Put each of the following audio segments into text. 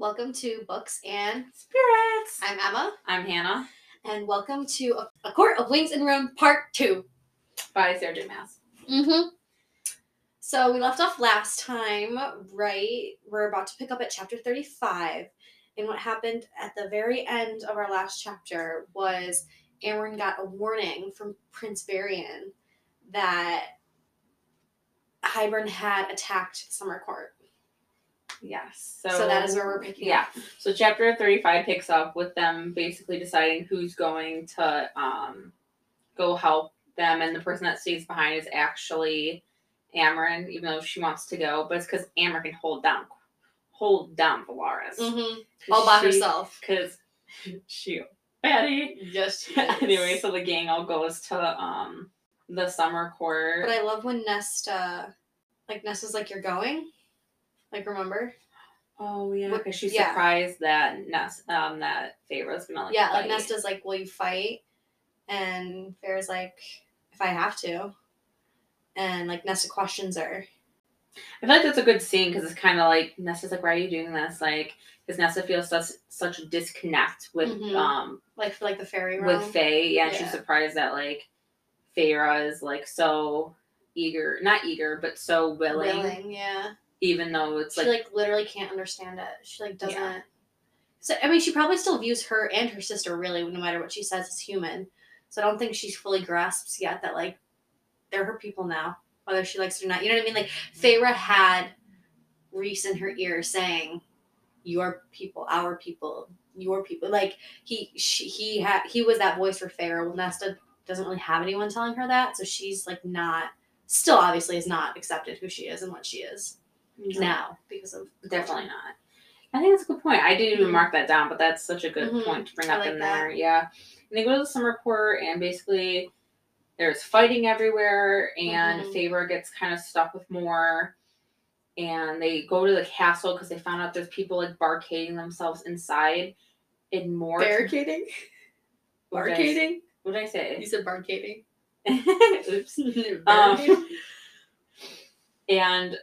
Welcome to Books and Spirits. I'm Emma, I'm Hanna and welcome to A, A Court of Wings and Ruin Part 2. by Sarah J. Maas. Mm-hmm. So we left off last time, right? We're about to pick up at chapter 35. And what happened at the very end of our last chapter was Amren got a warning from Prince Varian that Hybern had attacked Summer Court. Yes. So, So, that is where we're picking yeah. up. So chapter 35 picks up with them basically deciding who's going to um, go help them, and the person that stays behind is actually Amren, even though she wants to go, but it's because Amren can hold down hold down Velaris. Mm-hmm. All by herself. Because she Betty. Yes. anyway, so the gang all goes to um the summer court. But I love when Nesta, like Nesta's like, "You're going," like remember? Oh yeah, because she's yeah. surprised that Ness, um, that Feyre's gonna like yeah, like fight. Nesta's like, "Will you fight?" And Feyre's like, "If I have to." And like Nesta questions her. I feel like that's a good scene because it's kind of like Nesta's like, why are you doing this? Like, because Nesta feels such such a disconnect with Mhm. um like like the fairy realm. with Fae. Yeah, and she's surprised that like Feyre is like so eager, not eager, but so willing, willing, yeah. Even though it's like she like like literally can't understand it. She like doesn't. Yeah. So I mean, she probably still views her and her sister really, no matter what she says, as human. So I don't think she's fully grasps yet that like they're her people now, whether she likes it or not. You know what I mean? Like mm-hmm. Feyre had Rhys in her ear saying, "Your people, our people, your people." Like he, she, he had, he was that voice for Feyre. Well, Nesta doesn't really have anyone telling her that, so she's like not. Still, obviously, is not accepted who she is and what she is now because of Definitely not. I think that's a good point. I didn't even Mhm. mark that down, but that's such a good Mhm. point to bring up like in that. there. Yeah. And they go to the summer court and basically there's fighting everywhere and Mhm. Feyre gets kind of stuck with Mor. And they go to the castle because they found out there's people like barricading themselves inside in more barricading. What did I s- What did I say? You said barricading. Oops. Barricading. And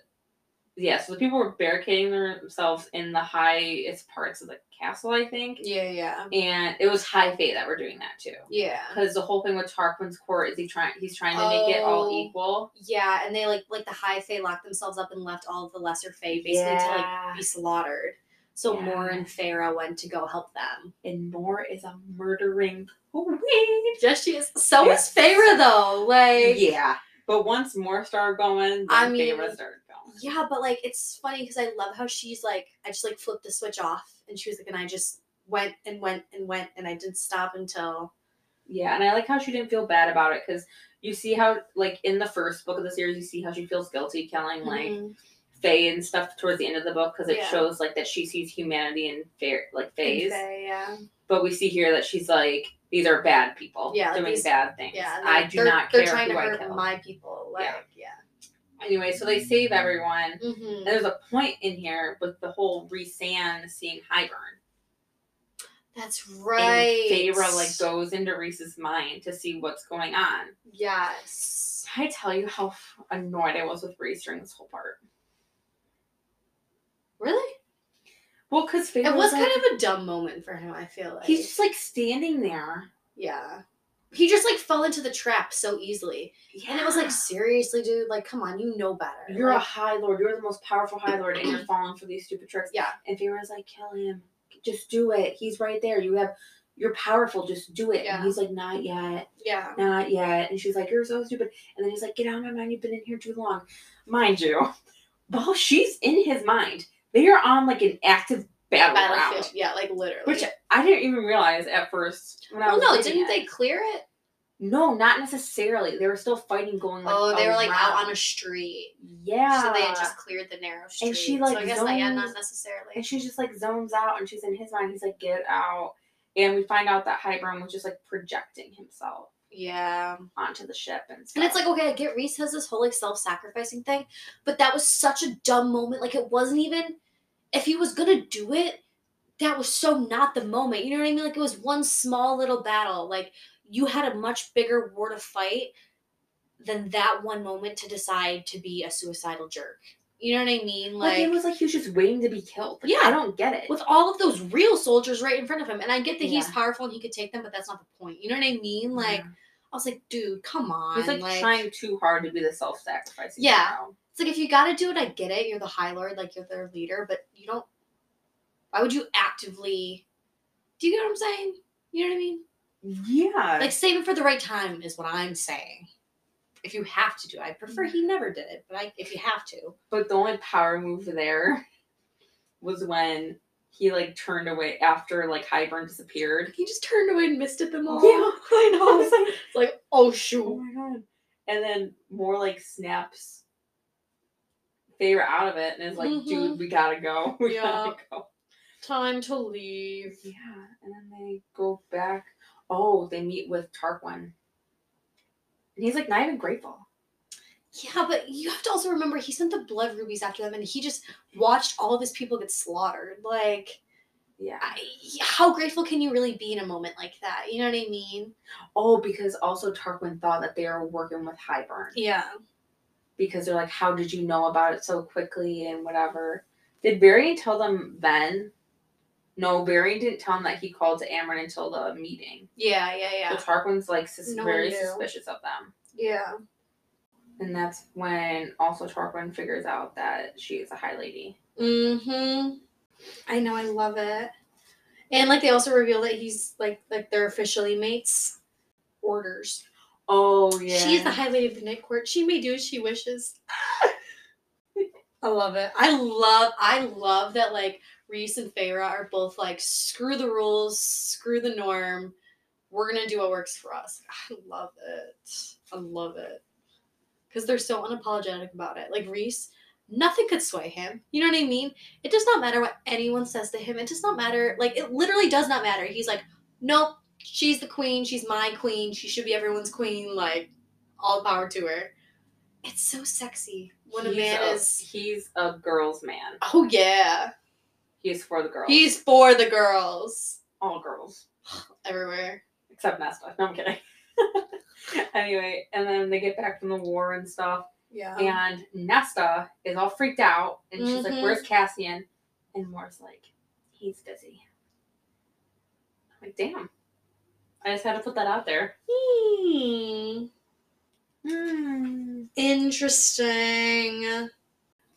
yeah, so the people were barricading themselves in the highest parts of the castle, I think. yeah, yeah, and it was High Fae that were doing that too. yeah, Because the whole thing with Tarquin's court is he trying he's trying to make it all Oh. equal. yeah. And they like like the high fae locked themselves up and left all of the lesser fae basically to like be slaughtered. So Yeah. Mor and Feyre went to go help them. and Mor is a murdering queen. Just she is. So is Feyre though. Like Yeah. But once Mor started going, then I mean, Feyre started. Yeah, but like it's funny because I love how she's like, I just like flipped the switch off, and she was like, and I just went and went and went, and I didn't stop until Yeah, and I like how she didn't feel bad about it because you see how like in the first book of the series you see how she feels guilty killing like Mhm. Fae and stuff towards the end of the book because it Yeah. shows like that she sees humanity in fair like Fae's. Fae, yeah, But we see here that she's like, these are bad people Yeah, doing these- bad things. yeah. I they're- do not They're trying who to I hurt my people. Like, Yeah. yeah. Anyway, so they save everyone. Mm-hmm. And there's a point in here with the whole Rhysand seeing Hybern. That's right. And Feyre like goes into Rhys's mind to see what's going on. Yes. Can I tell you how annoyed I was with Rhys during this whole part? Really? Well, because It was like, kind of a dumb moment for him. I feel like he's just like standing there. yeah. He just like fell into the trap so easily, Yeah. and it was like, seriously, dude. Like, come on, you know better. You're a High Lord. You're the most powerful High Lord, and you're falling for these stupid tricks. yeah. And Feyre's like, kill him. Just do it. He's right there. You have, you're powerful. Just do it. Yeah. And he's like, not yet, Yeah. not yet. And she's like, you're so stupid. And then he's like, get out of my mind. You've been in here too long. Mind you, while she's in his mind, they are on like an active battle. Yeah, like literally. Which I didn't even realize at first when I well, was no, didn't it. they clear it? No, not necessarily. They were still fighting going like oh, they were like out on a street, yeah. so they had just cleared the narrow street. And she, so like, I guess not, yeah, not necessarily. And she just like zones out and she's in his mind. He's like, get out. And we find out that Hybern was just like projecting himself yeah. onto the ship and stuff. And it's like, okay, I get Rhys has this whole like self-sacrificing thing, but that was such a dumb moment. Like it wasn't even if he was gonna do it, that was so not the moment. You know what I mean? Like it was one small little battle. Like you had a much bigger war to fight than that one moment to decide to be a suicidal jerk. You know what I mean? Like, Like it was like he was just waiting to be killed. Like, Yeah. I don't get it. with all of those real soldiers right in front of him. And I get that he's powerful and he could take them, but that's not the point. You know what I mean? Like Yeah. I was like, dude, come on. he's like, trying too hard to be the self-sacrificing. Yeah. It's like if you gotta do it, I get it. You're the High Lord, like you're their leader, but you don't. Why would you actively? Do you get what I'm saying? You know what I mean? Yeah. Like save it for the right time is what I'm saying. If you have to do, it. I prefer he mm-hmm. never did it, but I, if you have to, But the only power move there was when he like turned away after like Hybern disappeared. he just turned away and missed at them all. Yeah. I know. It's like, oh shoot. oh my god. And then Mor like snaps Feyre out of it and is like, Mhm. dude, we gotta go. We Yeah. gotta go. Time to leave. Yeah. And then they go back. Oh, they meet with Tarquin. And he's like not even grateful. Yeah, but you have to also remember he sent the blood rubies after them, and he just watched all of his people get slaughtered. Like, Yeah. I, how grateful can you really be in a moment like that? You know what I mean? Oh, because also Tarquin thought that they were working with Hybern. Yeah. Because they're like, "How did you know about it so quickly?" and whatever. Did Varian tell them then? No, Barry didn't tell him that he called to Amren until the meeting. Yeah, yeah, yeah. So Tarquin's like sus- No very suspicious of them, Yeah. and that's when also Tarquin figures out that she is a High Lady. Mm-hmm. I know, I love it. And like they also reveal that he's like like they're officially mates. Orders. Oh yeah, She's the High Lady of the Night Court. She may do as she wishes. I love it. I love I love that like Rhys and Feyre are both like screw the rules, screw the norm. We're gonna do what works for us. I love it. I love it. Because they're so unapologetic about it. Like Rhys, nothing could sway him. You know what I mean? It does not matter what anyone says to him. It does not matter. Like it literally does not matter. He's like, nope, she's the queen. She's my queen. She should be everyone's queen. Like, all power to her. It's so sexy when a man a- is. he's a girl's man. Oh yeah, He's for the girls. he's for the girls all girls everywhere. except Nesta. No, I'm kidding. anyway, and then they get back from the war and stuff. Yeah. And Nesta is all freaked out, and she's like, Mhm. "Where's Cassian?" And Mor's like, "He's busy." I'm like, "Damn!" I just had to put that out there. Hmm. Hmm. Interesting.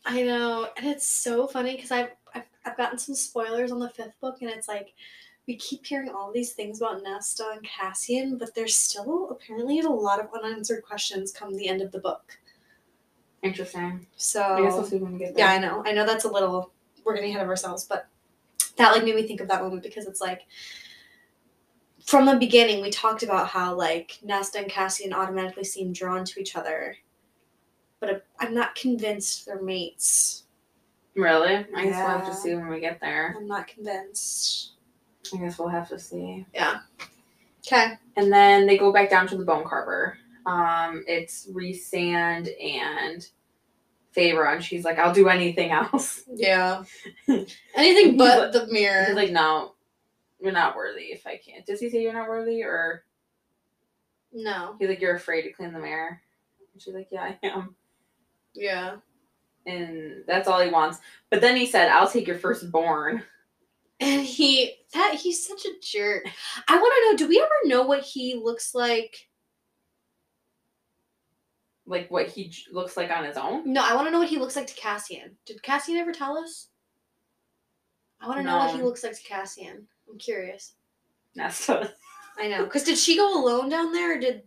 I know, and it's so funny because I've, I've I've gotten some spoilers on the fifth book, and it's like we keep hearing all these things about Nesta and Cassian, but there's still apparently a lot of unanswered questions come the end of the book. Interesting. So I guess we'll see when we get there. Yeah, I know. I know that's a little we're getting ahead of ourselves, but that like made me think of that moment because it's like from the beginning we talked about how like Nesta and Cassian automatically seem drawn to each other, but I'm- not convinced they're mates. Really? I guess we'll have to see when we get there. I'm not convinced. I guess we'll have to see. Yeah. Okay. And then they go back down to the bone carver. Um, it's Rhysand and Feyre, and she's like, "I'll do anything else." Yeah. Anything but the mirror. He's like, "No, you're not worthy. If I can't." Does he say you're not worthy, or no. he's like, "You're afraid to clean the mirror"? And she's like, "Yeah, I am." Yeah. And that's all he wants. But then he said, "I'll take your firstborn." And he that he's such a jerk. I want to know, do we ever know what he looks like? Like what he j- looks like on his own. No, I want to know what he looks like to Cassian. Did Cassian ever tell us? I want to know what he looks like to Cassian. I'm curious. Nesta. I know. Because did she go alone down there or did.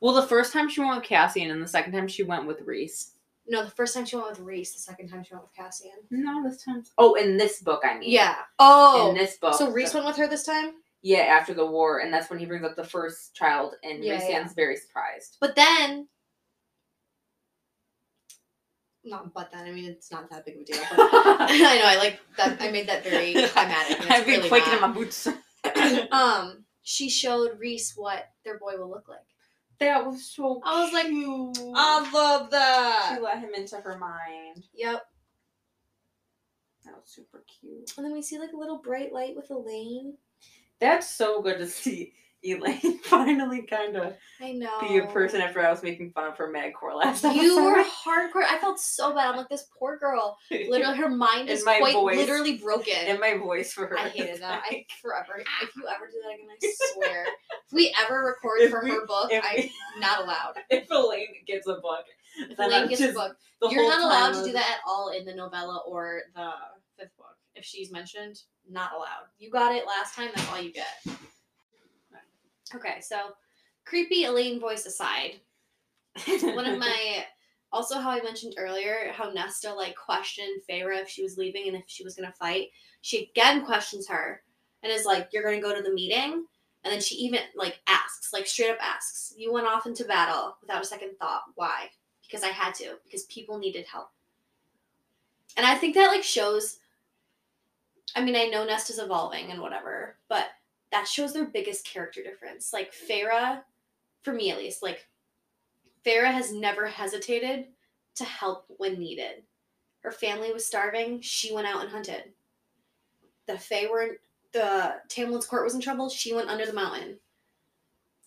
Well, the first time she went with Cassian, and the second time she went with Rhys. No, the first time she went with Rhys, the second time she went with Cassian. No, this time. Oh, in this book, I mean. Yeah. Oh. In this book. so Rhys went with her this time? Yeah, after the war, and that's when he brings up the first child, and Yeah, Rhys yeah. Very surprised. But then. Not but then. I mean, it's not that big of a deal. But I know. I like that. I made that very climatic. I've been really quaking in my boots. um, she showed Rhys what their boy will look like. That was so. I was like, cute. I love that. she let him into her mind. Yep. That was super cute. And then we see like a little bright light with Elain. That's so good to see. Elain finally kind of I know. be a person after I was making fun of her Magcore last time. You were hardcore. I felt so bad. I'm like, this poor girl. Literally, her mind is quite voice. literally broken. and my voice for her. I hated that. I forever. If you ever do that again, I swear. if we ever record If for we- her book, I'm we- not allowed. if Elain gets a book, If then Elain I'm gets a book, you're not allowed to do that at all in the novella or the fifth book. If she's mentioned, not allowed. You got it last time. That's all you get. Okay, so creepy Elain voice aside, one of my also how I mentioned earlier how Nesta like questioned Feyre if she was leaving and if she was gonna fight. She again questions her and is like, "You're gonna go to the meeting," and then she even like asks, like straight up asks, "You went off into battle without a second thought. Why?" Because I had to. Because people needed help. And I think that like shows. I mean, I know Nesta's evolving and whatever, but that shows their biggest character difference. Like Feyre, for me at least, like Feyre has never hesitated to help when needed. Her family was starving. She went out and hunted. The Fae were the Tamlin's court was in trouble. She went under the mountain.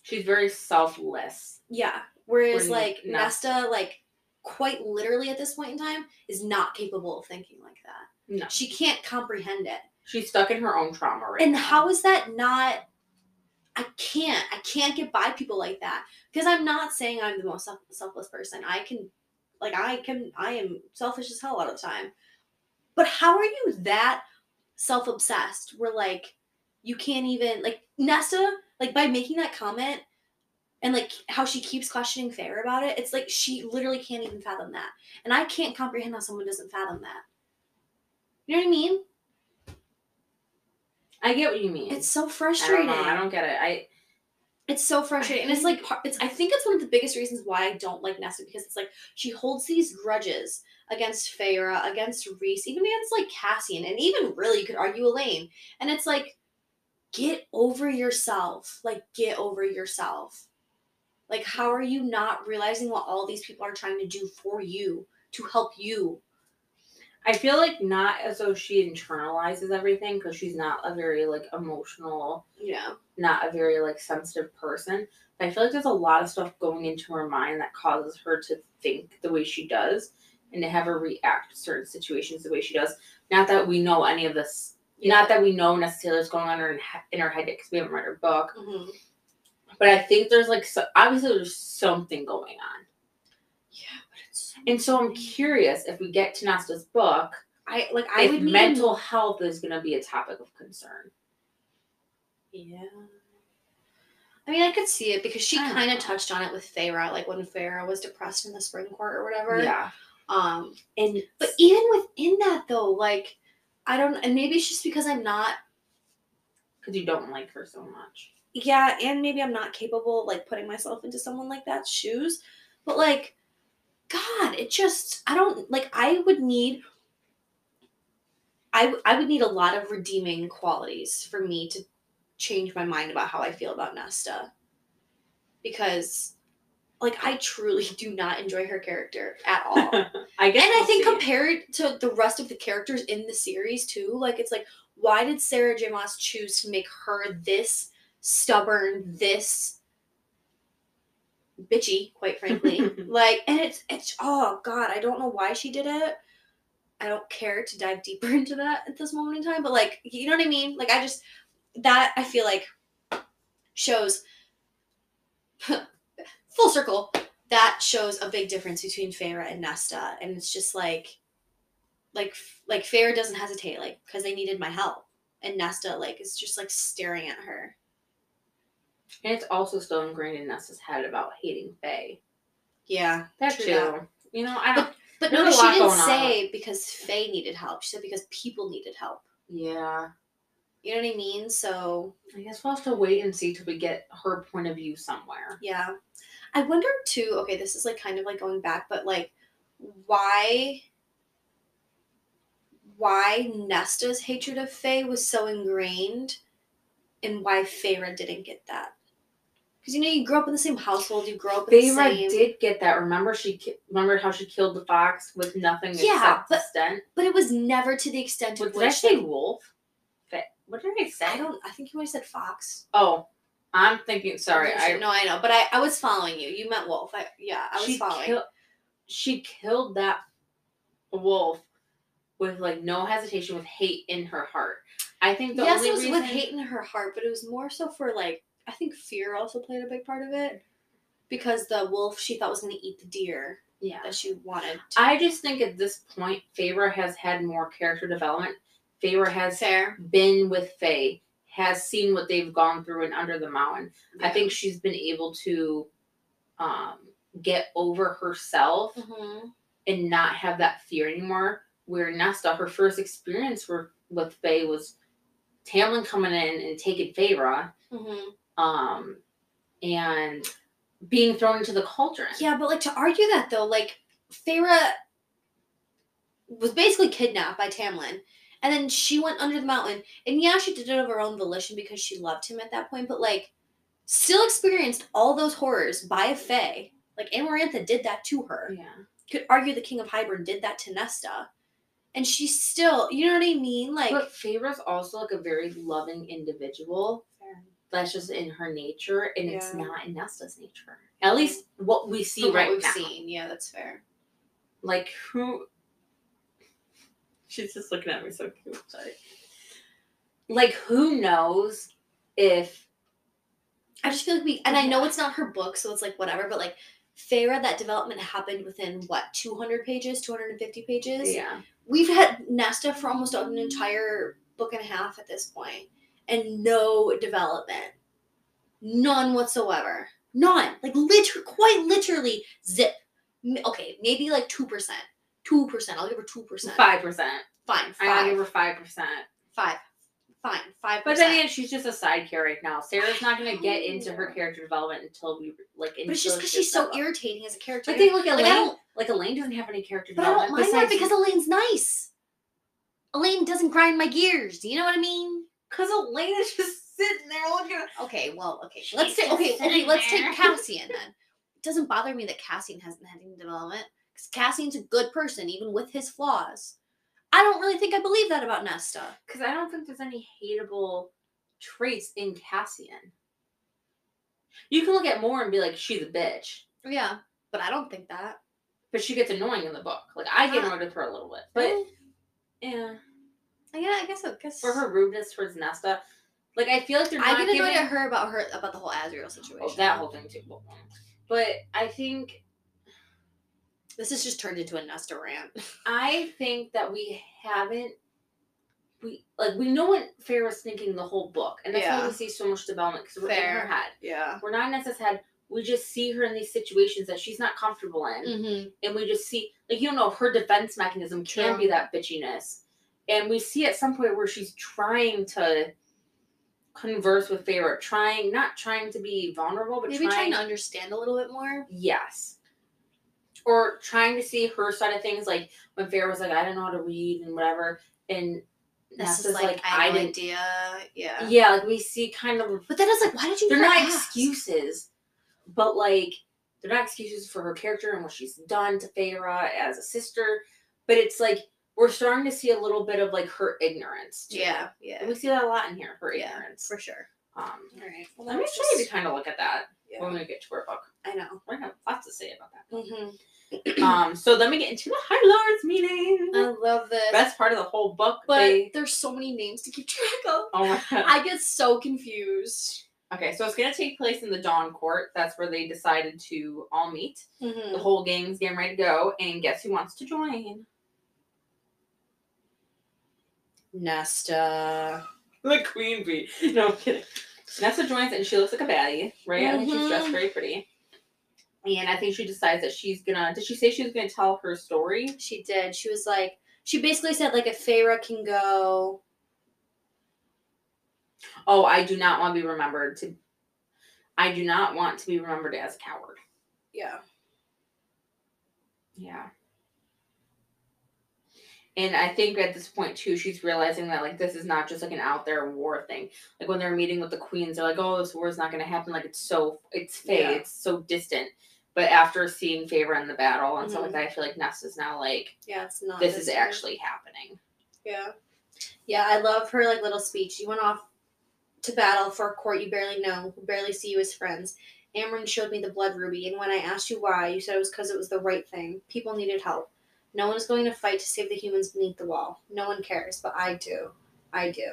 She's very selfless. Yeah. Whereas Or like Nesta. Nesta, like quite literally at this point in time, is not capable of thinking like that. No. She can't comprehend it. She's stuck in her own trauma right And now. how is that not? I can't. I can't get by people like that because I'm not saying I'm the most selfless person. I can, like, I can. I am selfish as hell a lot of the time. But how are you that self obsessed? Where like you can't even like Nesta like by making that comment and like how she keeps questioning Fair about it. It's like she literally can't even fathom that, and I can't comprehend how someone doesn't fathom that. You know what I mean? I get what you mean. It's so I don't frustrating. I don't get it. I It's so frustrating, and it's like it's. I think it's one of the biggest reasons why I don't like Nesta because it's like she holds these grudges against Feyre, against Rhys, even against like Cassian, and even really you could argue Elain. And it's like, get over yourself. Like get over yourself. Like how are you not realizing what all these people are trying to do for you to help you? I feel like not as though she internalizes everything because she's not a very like emotional, Yeah. not a very like sensitive person. But I feel like there's a lot of stuff going into her mind that causes her to think the way she does and to have her react to certain situations the way she does. Not that we know any of this. Not that we know necessarily what's going on in her, in her head because we haven't read her book. hmm But I think there's like so, obviously there's something going on. Yeah. And so I'm curious if we get to Nesta's book, I like. I would need mental health is going to be a topic of concern. Yeah. I mean, I could see it because she kind of touched on it with Feyre, like when Feyre was depressed in the spring court or whatever. Yeah. Um, And but even within that though, like, I don't, and maybe it's just because I'm not, because you don't like her so much. yeah, and maybe I'm not capable of, like putting myself into someone like that's shoes. But like, God, it just, I don't like. I would need. I, I would need a lot of redeeming qualities for me to change my mind about how I feel about Nesta. Because, like, I truly do not enjoy her character at all. and I guess. I we'll think see. compared to the rest of the characters in the series, too, like, it's like, why did Sarah J. Maas choose to make her this stubborn, this bitchy, quite frankly? like, and it's, it's, oh, God, I don't know why she did it. I don't care to dive deeper into that at this moment in time, but like, you know what I mean? Like, I just, that I feel like shows full circle. That shows a big difference between Feyre and Nesta, and it's just like, like, like Feyre doesn't hesitate, like, because they needed my help, and Nesta like is just like staring at her. And it's also still ingrained in Nesta's head about hating Fae. Yeah, That True too. that. You know, I don't. but There's no, she didn't going on. say because Fae needed help. She said because people needed help. Yeah. You know what I mean? So I guess we'll have to wait and see till we get her point of view somewhere. Yeah. I wonder too, okay, this is like kind of like going back, but like why why Nesta's hatred of Fae was so ingrained and why Feyre didn't get that. Because you know, you grow up in the same household, you grow up in the Feyre same did get that. Remember, she ki- remember how she killed the fox with nothing Yeah, except but- the but it was never to the extent What of did I say? like, Wolf. What did I say? I don't I think you might have said Fox. Oh, I'm thinking. Sorry, I no, I know, but I, I was following you. You meant wolf. I, yeah, I was following. kill- she killed that wolf with like no hesitation, with hate in her heart. I think the yes, only it was reason with hate in her heart, but it was more so for like I think fear also played a big part of it because the wolf she thought was going to eat the deer yeah. that she wanted. To. I just think at this point, Feyre has had more character development. Feyre has Fair. been with Fae, has seen what they've gone through and under the mountain. I think she's been able to um, get over herself Mhm. and not have that fear anymore. Where Nesta, her first experience were, with Fae was Tamlin coming in and taking Feyre, Mhm. Um, and being thrown into the cauldron. Yeah, but like to argue that though, like Feyre was basically kidnapped by Tamlin. And then she went under the mountain. And yeah, she did it of her own volition because she loved him at that point, but like still experienced all those horrors by a Fae. Like Amarantha did that to her. Yeah. Could argue the King of Hybern did that to Nesta. And she still, you know what I mean? Like but Feyre's also like a very loving individual. That's just in her nature, and it's not in Nesta's nature. At least what we see from what right we've now. seen. Yeah, that's fair. Like who? She's just looking at me so cute. Sorry. Like who knows if I just feel like we, and I know it's not her book, so it's like whatever, but like Feyre, that development happened within what, 200 pages, 250 pages? yeah We've had Nesta for almost an entire book and a half at this point, and no development. None whatsoever. None. Like, literally, quite literally, zip. Okay, maybe like 2%. 2%. I'll give her 2%. five percent. Fine. I gotta give Five. her five percent. Five. Fine. 5%. But then again, she's just a side character right now. Sarah's not gonna get into her character development until we like. but it's just because she's so irritating as a character. But they look at Like, Elain. don't- Like Elain doesn't have any character But I don't mind that because Elain's nice. Elain doesn't grind my gears. Do you know what I mean? Because Elena's just sitting there looking at Okay, well, okay. She's let's take okay, okay, let's there. take Cassian then. It doesn't bother me that Cassian hasn't had any development. Because Cassian's a good person, even with his flaws. I don't really think I believe that about Nesta. Because I don't think there's any hateable traits in Cassian. You can look at Mor and be like, she's a bitch. Yeah. But I don't think that. But she gets annoying in the book. Like, I get annoyed with her a little bit. But, yeah. Yeah, I guess I guess For her rudeness towards Nesta, like, I feel like they're I get annoyed giving... at her about her about the whole Azriel situation. Oh, that whole thing, too. But I think This has just turned into a Nesta rant. I think that we haven't we like we know what Feyre's thinking the whole book, and that's why we see so much development because we're in Fair. her head. Yeah. We're not in Nesta's head. We just see her in these situations that she's not comfortable in, Mm-hmm. and we just see like you don't know her defense mechanism can be that bitchiness, and we see at some point where she's trying to converse with Feyre, trying not trying to be vulnerable, but Maybe trying trying to understand a little bit more. Yes. Or trying to see her side of things, like when Feyre was like, I don't know how to read and whatever, and Nesta's is like, like, I have I didn't. idea. Yeah. Yeah, like we see kind of. But then it's like, why did you? They're not ask? excuses, but like they're not excuses for her character and what she's done to Feyre as a sister. But it's like we're starting to see a little bit of like her ignorance. too. Yeah. Yeah. and we see that a lot in here. Her Yeah, ignorance. For sure. Um, All right. Well, I'm was just- to kind of look at that Yeah. when we get to our book. I know. We're gonna have lots to say about that. Mm-hmm. um, so then we get into the High Lords meeting. I love this. Best part of the whole book. but they, there's so many names to keep track of. oh my god. I get so confused. Okay, so it's gonna take place in the Dawn Court. That's where they decided to all meet. The Mm-hmm. whole gang's getting ready to go, and guess who wants to join? Nesta. The Queen Bee. No I'm kidding. Nesta joins, and she looks like a baddie, right? I think she's dressed Mhm. very pretty. And I think she decides that she's gonna. Did she say she was gonna tell her story? She did. She was like, she basically said like if Feyre can go. Oh, I do not want to be remembered to. I do not want to be remembered as a coward. Yeah. Yeah. And I think at this point too, she's realizing that like this is not just like an out there war thing. Like when they're meeting with the queens, they're like, "Oh, this war is not going to happen." Like it's so it's fake, Yeah. it's so distant. But after seeing Favor in the battle and stuff like Mhm. that, I feel like Nesta's now like, Yeah, it's not. "This is actually happening." Yeah. Yeah, I love her like little speech. She went off to battle for a court you barely know, who barely see you as friends. Amren showed me the blood ruby, and when I asked you why, you said it was because it was the right thing. People needed help. No one is going to fight to save the humans beneath the wall. No one cares, but I do. I do.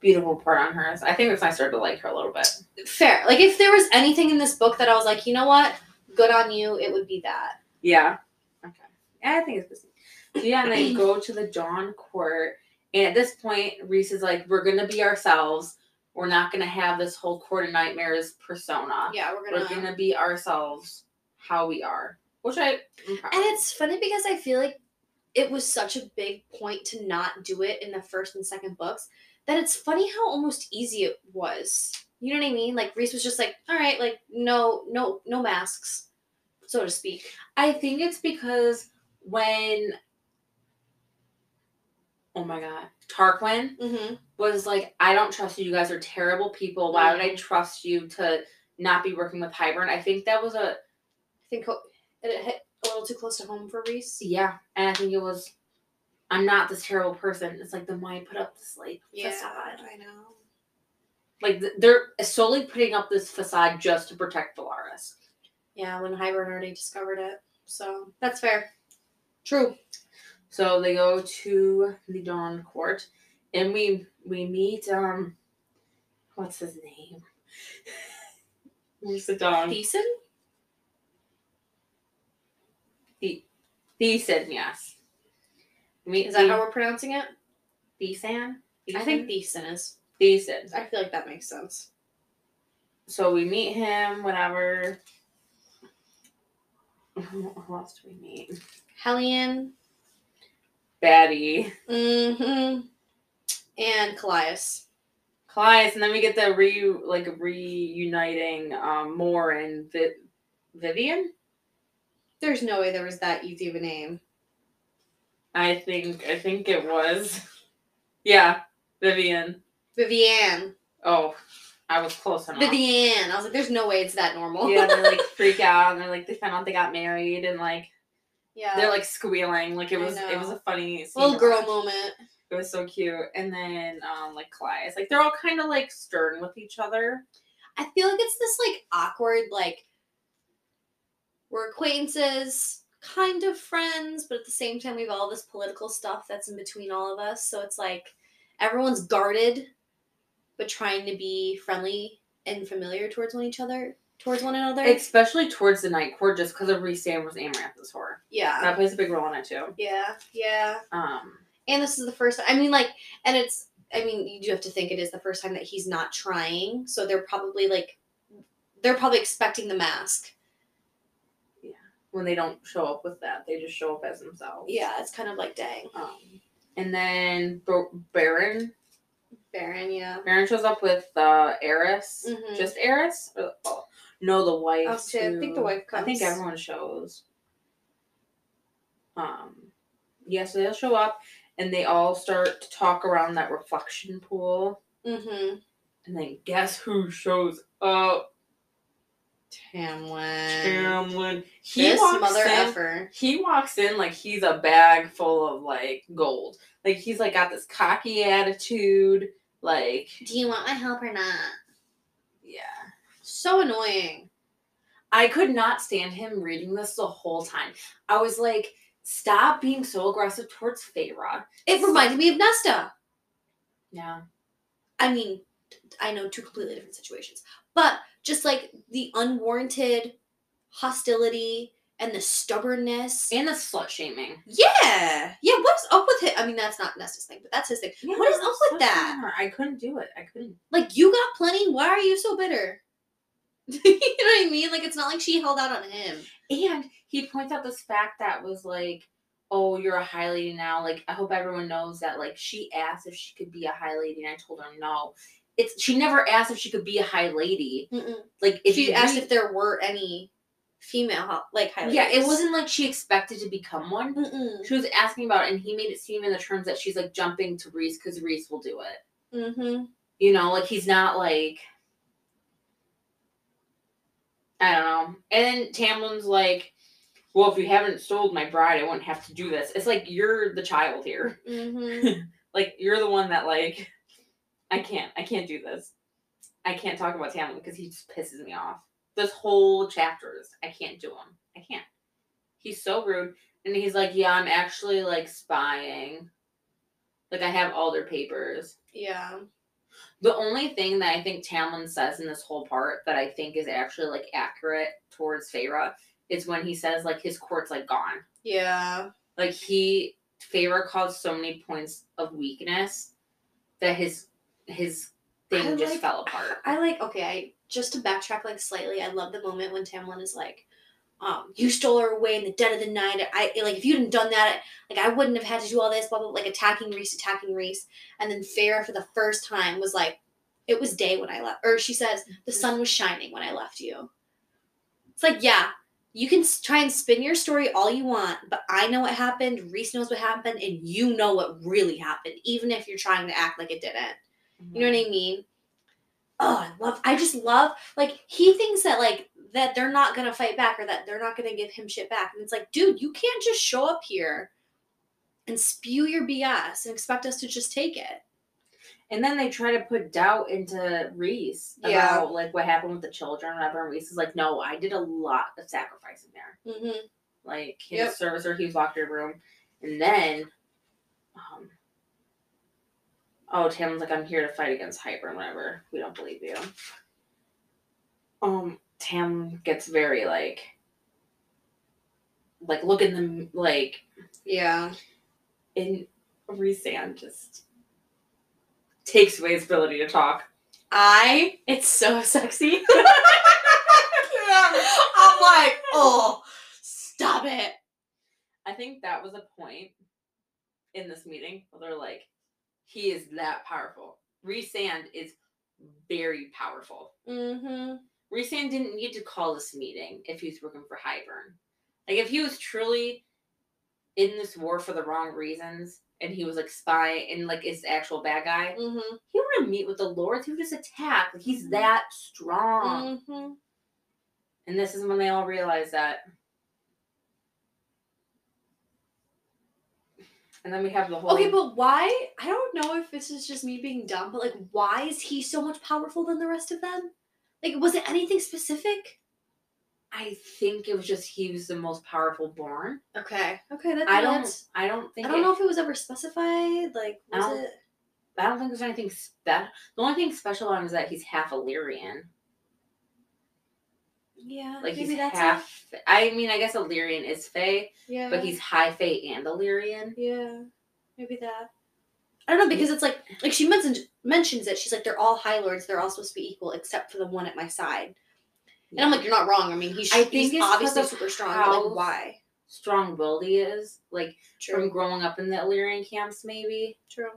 Beautiful part on hers. I think that's when I started to like her a little bit. Fair. Like, if there was anything in this book that I was like, you know what? Good on you, it would be that. Yeah. Okay. Yeah, I think it's. So yeah, and they go to the Dawn Court, and at this point, Rhys is like, "We're gonna be ourselves. We're not gonna have this whole Court of Nightmares persona. Yeah, we're We're gonna. gonna be ourselves, how we are." Which I. And it's funny because I feel like it was such a big point to not do it in the first and second books that it's funny how almost easy it was. You know what I mean? Like Rhys was just like, all right, like no, no, no masks, so to speak. I think it's because when. Oh my God, Tarquin Mm-hmm. was like, I don't trust you. You guys are terrible people. Why would I trust you to not be working with Hybern? I think that was a I think it hit a little too close to home for Rhys. yeah, and I think it was. I'm not this terrible person. It's like the why put up this like facade? I know. Like they're solely putting up this facade just to protect Velaris. Yeah, when Hybern already discovered it, so that's fair. True. So they go to the Dawn Court, and we we meet um, what's his name? Who's the Dawn? Decent. Thesan, yes. Is that how we're pronouncing it? Thesan? I think Decent is. Thesan. I feel like that makes sense. So we meet him, whatever. Who else do we meet? Helion. Batty. Mm-hmm. And Kallias. Kallias, and then we get the re like reuniting um Mor and Vi- Vivian. There's no way there was that easy of a name. I think I think it was. Yeah, Vivian. Vivian. Oh, I was close enough. Vivienne. I was like, there's no way it's that normal. Yeah, they like freak out and they're like they found out they got married and like yeah. they're like squealing. Like it was it was a funny scene little girl moment. It was so cute. And then um like Kallias. Like they're all kind of like stern with each other. I feel like it's this like awkward, like we're acquaintances, kind of friends, but at the same time we have all this political stuff that's in between all of us. So it's like everyone's guarded, but trying to be friendly and familiar towards one each other, towards one another. Especially towards the night court just because of Rhys Amber's Amarantha's whore. yeah, That plays a big role in it too. yeah, yeah. Um And this is the first. I mean, like, and it's. I mean, you do have to think it is the first time that he's not trying. So they're probably like, they're probably expecting the mask. When they don't show up with that, they just show up as themselves. Yeah, it's kind of like, dang, Um, and then Bar- Beron, Beron. Yeah. Beron shows up with uh, Eris. Mhm. Just Eris? Or- oh, no, the wife. Oh, shit, I think the wife I think everyone shows. Um, yeah, so they'll show up, and they all start to talk around that reflection pool. Mm-hmm. And then guess who shows up? Tamlin. Tamlin. He This walks mother in. effer. he walks in like he's a bag full of like gold. Like he's like got this cocky attitude. Like Do you want my help or not? yeah. So annoying. I could not stand him reading this the whole time. I was like, stop being so aggressive towards Feyre. It reminded me of Nesta. Yeah. I mean, I know two completely different situations, but just like the unwarranted hostility and the stubbornness. And the slut shaming. yeah, yeah. What's up with it? I mean, that's not Nesta's thing, but that's his thing. What is up with that? her. I couldn't do it. I couldn't. Like, you got plenty. Why are you so bitter? you know what I mean? Like, it's not like she held out on him. And he points out this fact that was like, oh, you're a high lady now. Like, I hope everyone knows that. Like, she asked if she could be a high lady, and I told her no. It's she never asked if she could be a high lady. Mm-mm. Like, if she asked if there were any female like highlighters. yeah, it wasn't like she expected to become one. Mm-mm. She was asking about it, and he made it seem in the terms that she's like jumping to Reese because Reese will do it. Mm-hmm. You know, like he's not like. I don't know. And then Tamlin's like, well, if you haven't sold my bride, I wouldn't have to do this. It's like you're the child here. Mm-hmm. like you're the one that like I can't. I can't do this. I can't talk about Tamlin because he just pisses me off. This whole chapters, I can't do him. I can't. He's so rude, and he's like, "Yeah, I'm actually like spying. Like I have all their papers." Yeah. The only thing that I think Tamlin says in this whole part that I think is actually like accurate towards Feyre is when he says like his court's like gone. Yeah. Like he Feyre caused so many points of weakness that his his thing I just like- fell apart. I like okay, I just to backtrack like slightly, I love the moment when Tamlin is like, um, you stole her away in the dead of the night. I like if you hadn't done that, like I wouldn't have had to do all this, blah blah, blah like attacking Rhys, attacking Rhys. And then Feyre for the first time was like, it was day when I left or she says, the sun was shining when I left you. It's like, yeah, you can try and spin your story all you want, but I know what happened, Rhys knows what happened, and you know what really happened, even if you're trying to act like it didn't. You know what I mean? Oh, I love. I just love. Like he thinks that like that they're not gonna fight back or that they're not gonna give him shit back, and it's like, dude, you can't just show up here and spew your BS and expect us to just take it. And then they try to put doubt into Rhys Yeah. about like what happened with the children, whatever. And Rhys is like, "No, I did a lot of sacrificing there. Mm-hmm. Like his Yep. servicer, he was locked in a room, and then, um, oh, Tam's like, I'm here to fight against Hybern and whatever. We don't believe you. Um, Tam gets very like, like look in the like Yeah. in Rhysand just takes away his ability to talk. I. It's so sexy. I'm like, oh, stop it. I think that was a point in this meeting where they're like, he is that powerful. Rhysand is very powerful. Mm-hmm. Rhysand didn't need to call this meeting if he was working for Hybern. Like if he was truly in this war for the wrong reasons and he was like spy and like is the actual bad guy, Mm-hmm. he wouldn't meet with the lords. He would just attack. Like he's that strong. Mm-hmm. And this is when they all realize that. And then we have the whole Okay, but why? I don't know if this is just me being dumb, but like, why is he so much powerful than the rest of them? Like, was it anything specific? I think it was just he was the most powerful born. Okay. Okay, that's I don't I don't think I don't it- know if it was ever specified. Like, I was don't- it? I don't think there's anything special. The only thing special on him is that he's half Illyrian. Yeah, Like maybe he's that's half. I mean, I guess Illyrian is Fae, it. Yeah, but he's high Fae and Illyrian. yeah, maybe that. I don't know because it's like like she mentions mentions it. She's like they're all high lords. They're all supposed to be equal except for the one at my side. And I'm like, you're not wrong. I mean, he's, I think he's obviously super strong. But like, why? strong-willed he is. Like from growing up in the Illyrian camps, maybe. True.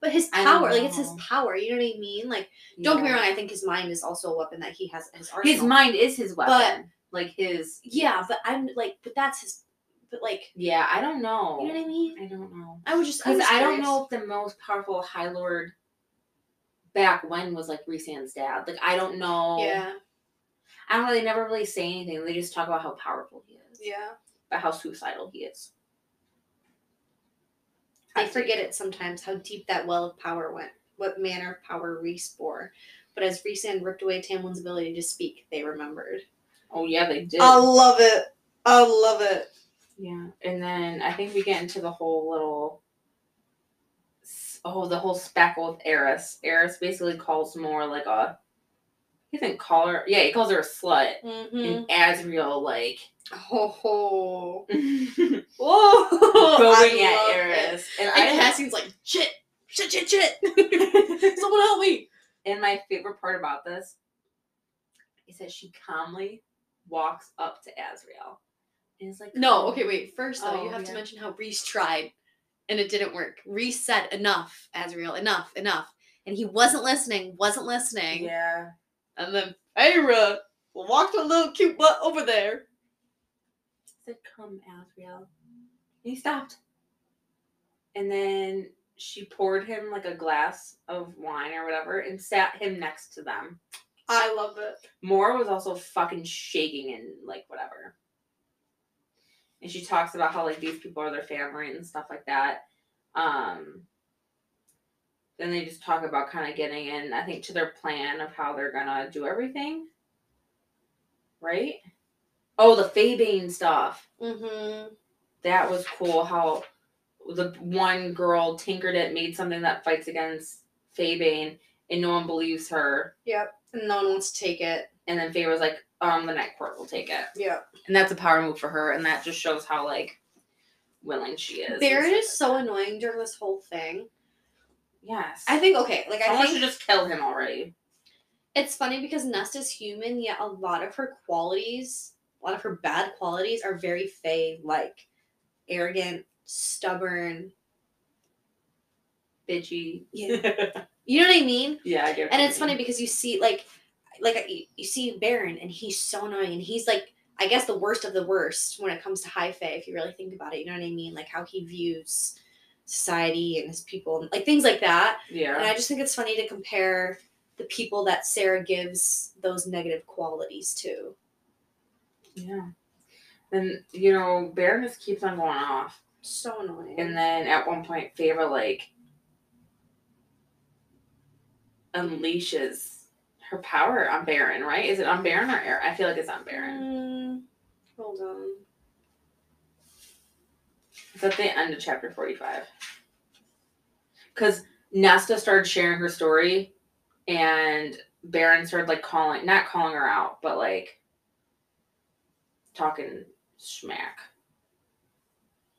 But his power, like it's his power. You know what I mean? Like, don't get me wrong. I think his mind is also a weapon that he has. His arsenal. His mind is his But- weapon. like his. Yeah, but I'm like, but that's his. But like, Yeah, I don't know. you know what I mean? I don't know. I was just I, Because I don't know if the most powerful High Lord back when was like Rhysand's dad. Like I don't know. Yeah, I don't know. They never really say anything. They just talk about how powerful he is. yeah. About how suicidal he is. I I forget it sometimes how deep that well of power went, what manner of power Rhys bore. But as Rhysand ripped away Tamlin's ability to speak, they remembered. Oh yeah, they did. I love it. I love it. Yeah, and then I think we get into the whole little. Oh, the whole speckle with Eris. Eris basically calls Mor like a. He doesn't call her. Yeah, he calls her a slut. Mm-hmm. And Azriel like Ho ho. going I at Eris, and It. I Cassie's like, shit, shit, shit, shit. Someone help me. And my favorite part about this is that she calmly walks up to Azriel and is like, No, "Oh." okay, wait. First, though, you Oh, have to mention how Rhys tried and it didn't work. Rhys said, enough, Azriel, enough, enough. And he wasn't listening, wasn't listening. Yeah. And then Feyre walked a little cute butt over there. Said, Come. And he stopped. And then she poured him like a glass of wine or whatever and sat him next to them. I love it. Mor was also fucking shaking and like whatever. And she talks about how like these people are their family and stuff like that. Um then they just talk about kind of getting in, I think, to their plan of how they're gonna do everything. Right? Oh, the faebane stuff. Mm-hmm. That was cool. How the one girl tinkered it, made something that fights against faebane, and no one believes her. Yep. And no one wants to take it. And then Faye was like, um, the Night Court will take it. Yep. And that's a power move for her, and that just shows how like willing she is. Beron is so annoying during this whole thing. Yes. I think okay, like I Someone think should just kill him already. it's funny because Nesta's human, yet a lot of her qualities, a lot of her bad qualities are very Fae like arrogant, stubborn. Bitchy. Yeah. You know what I mean? yeah, I get. And it's funny because you see like like you, you see Beron and he's so annoying and he's like I guess the worst of the worst when it comes to high fae if you really think about it. You know what I mean? Like how he views society and his people like things like that. Yeah. And I just think it's funny to compare the people that Sarah gives those negative qualities to. Yeah. Then you know, Beron just keeps on going off, So annoying. and then at one point, Feyre like unleashes her power on Beron. Right? Is it on Beron or Air? I feel like it's on Beron. Mm, hold on. It's at the end of chapter forty-five. Because Nesta started sharing her story, and Beron started like calling, not calling her out, but like talking smack.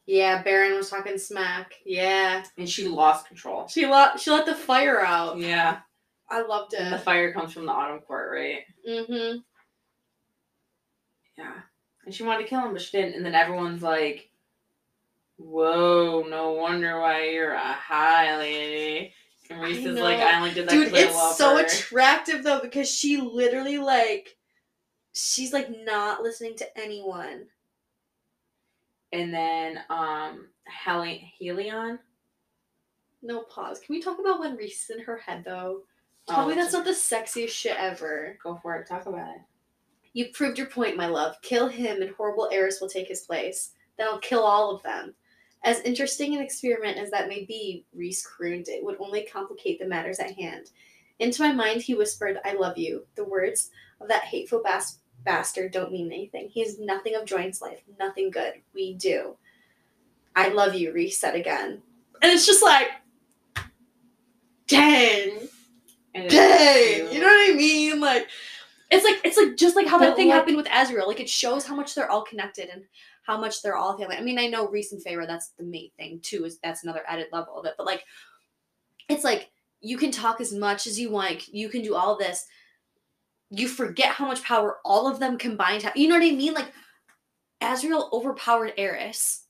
Yeah, Beron was talking smack. Yeah. and she lost control. She let she let the fire out. Yeah, I loved and the fire comes from the autumn court, right? Mm-hmm. Yeah, and she wanted to kill him, but she didn't. And then everyone's like, "Whoa, no wonder why you're a high lady." And Rhys is like, "I only did that Dude, it's so her." attractive though because she literally like she's like not listening to anyone. and then um, Heli- Helion. No pause. Can we talk about when Rhys is in her head though? Tell Oh, me that's not the sexiest shit ever. Go for it. Talk about it. You've proved your point, my love. Kill him and horrible Eris will take his place. Then I'll kill all of them. As interesting an experiment as that may be, Rhys crooned, it would only complicate the matters at hand. Into my mind, he whispered, I love you. The words of that hateful bas- bastard don't mean anything. He is nothing of Joyne's life, nothing good. We do. I love you, reset again. And it's just like, dang, dang. You know what I mean? Like, it's like it's like just like how that thing like- happened with Azriel. Like it shows how much they're all connected and how much they're all family. I mean, I know Rhys and Feyre, that's the main thing too. Is that's another added level of it. But like, it's like you can talk as much as you want. You can do all this. You forget how much power all of them combined have. You know what I mean? Like, Azriel overpowered Eris.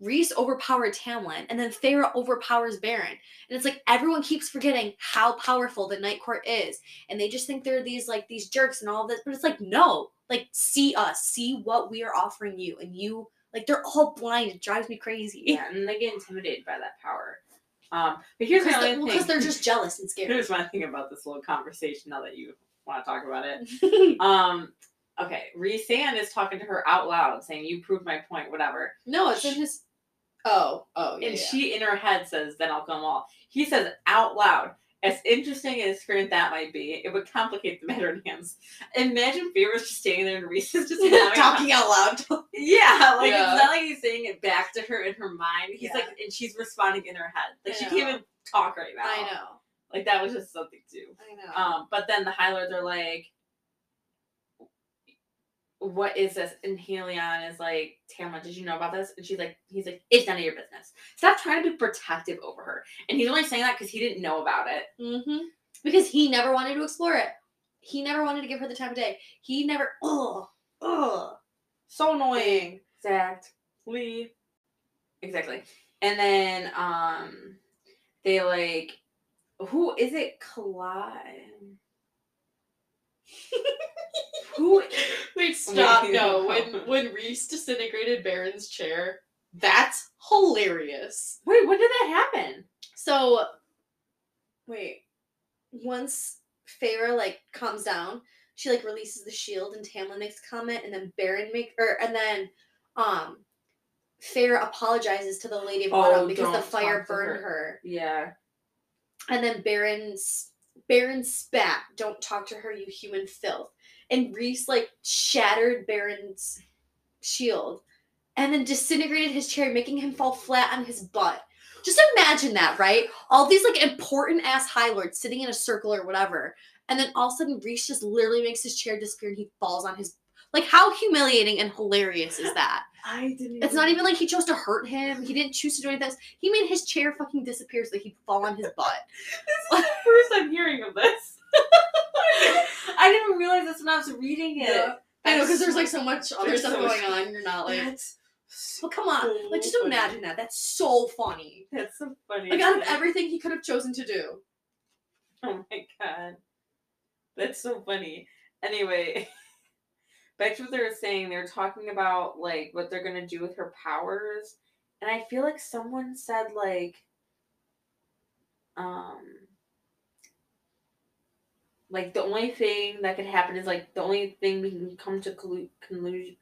Rhys overpowered Tamlin, and then Feyre overpowers Beron. And it's like everyone keeps forgetting how powerful the Night Court is and they just think they're these like these jerks and all this but it's like no like see us see what we are offering you and you like they're all blind it drives me crazy Yeah, and they get intimidated by that power. Um, but here's my only well, thing. Because they're just jealous and scared Here's my thing about this little conversation. Now that you want to talk about it, um, okay, Rhysand is talking to her out loud, saying, "You proved my point." Whatever. no it's in his oh oh yeah, and yeah. she in her head says, "Then I'll come all." He says out loud. As interesting as screen that might be, it would complicate the matter in hands. Imagine was just standing there and Rhys is just talking out loud Yeah, like Yeah. it's not like he's saying it back to her in her mind. He's Yeah. like, and she's responding in her head. Like I she know. can't even talk right now. i know Like that was just something too. i know Um, but then the High Lords are like, "What is this?" And Helion is like, "Tamlin, did you know about this?" And she's like, "He's like, it's none of your business. Stop trying to be protective over her." And he's only saying that because he didn't know about it. mm-hmm. because he never wanted to explore it he never wanted to give her the time of day he never oh oh so annoying Exactly. Exactly. And then um, they like, who is it? Clyde. Who? Wait, stop. No, when when Rhys disintegrated Beron's chair, that's hilarious. Wait, when did that happen? So, wait, once Feyre like calms down, she like releases the shield, and Tamlin makes a comment, and then Beron make or and then um, Feyre apologizes to the Lady of Oh, Autumn because the fire burned her. her. Yeah. And then Beron's Beron spat, "Don't talk to her, you human filth." And Rhys like shattered Beron's shield, and then disintegrated his chair, making him fall flat on his butt. Just imagine that, right? All these like important ass high lords sitting in a circle or whatever, and then all of a sudden Rhys just literally makes his chair disappear and he falls on his. Like, how humiliating and hilarious is that? I didn't. It's not even like he chose to hurt him. He didn't choose to do anything. else. He made his chair fucking disappear so that he'd fall on his butt. This is the first I'm hearing of this. I didn't realize this when I was reading it. Yeah. I know because there's like so much other there's stuff so going on. You're not like, That's well, come on. Like, just so imagine that. That's so funny. That's so funny. Like, out of everything he could have chosen to do. Oh my god. That's so funny. Anyway, back to what they were saying, they were talking about like what they're gonna do with her powers. And I feel like someone said like um like the only thing that could happen is like the only thing we can come to collu- conclusion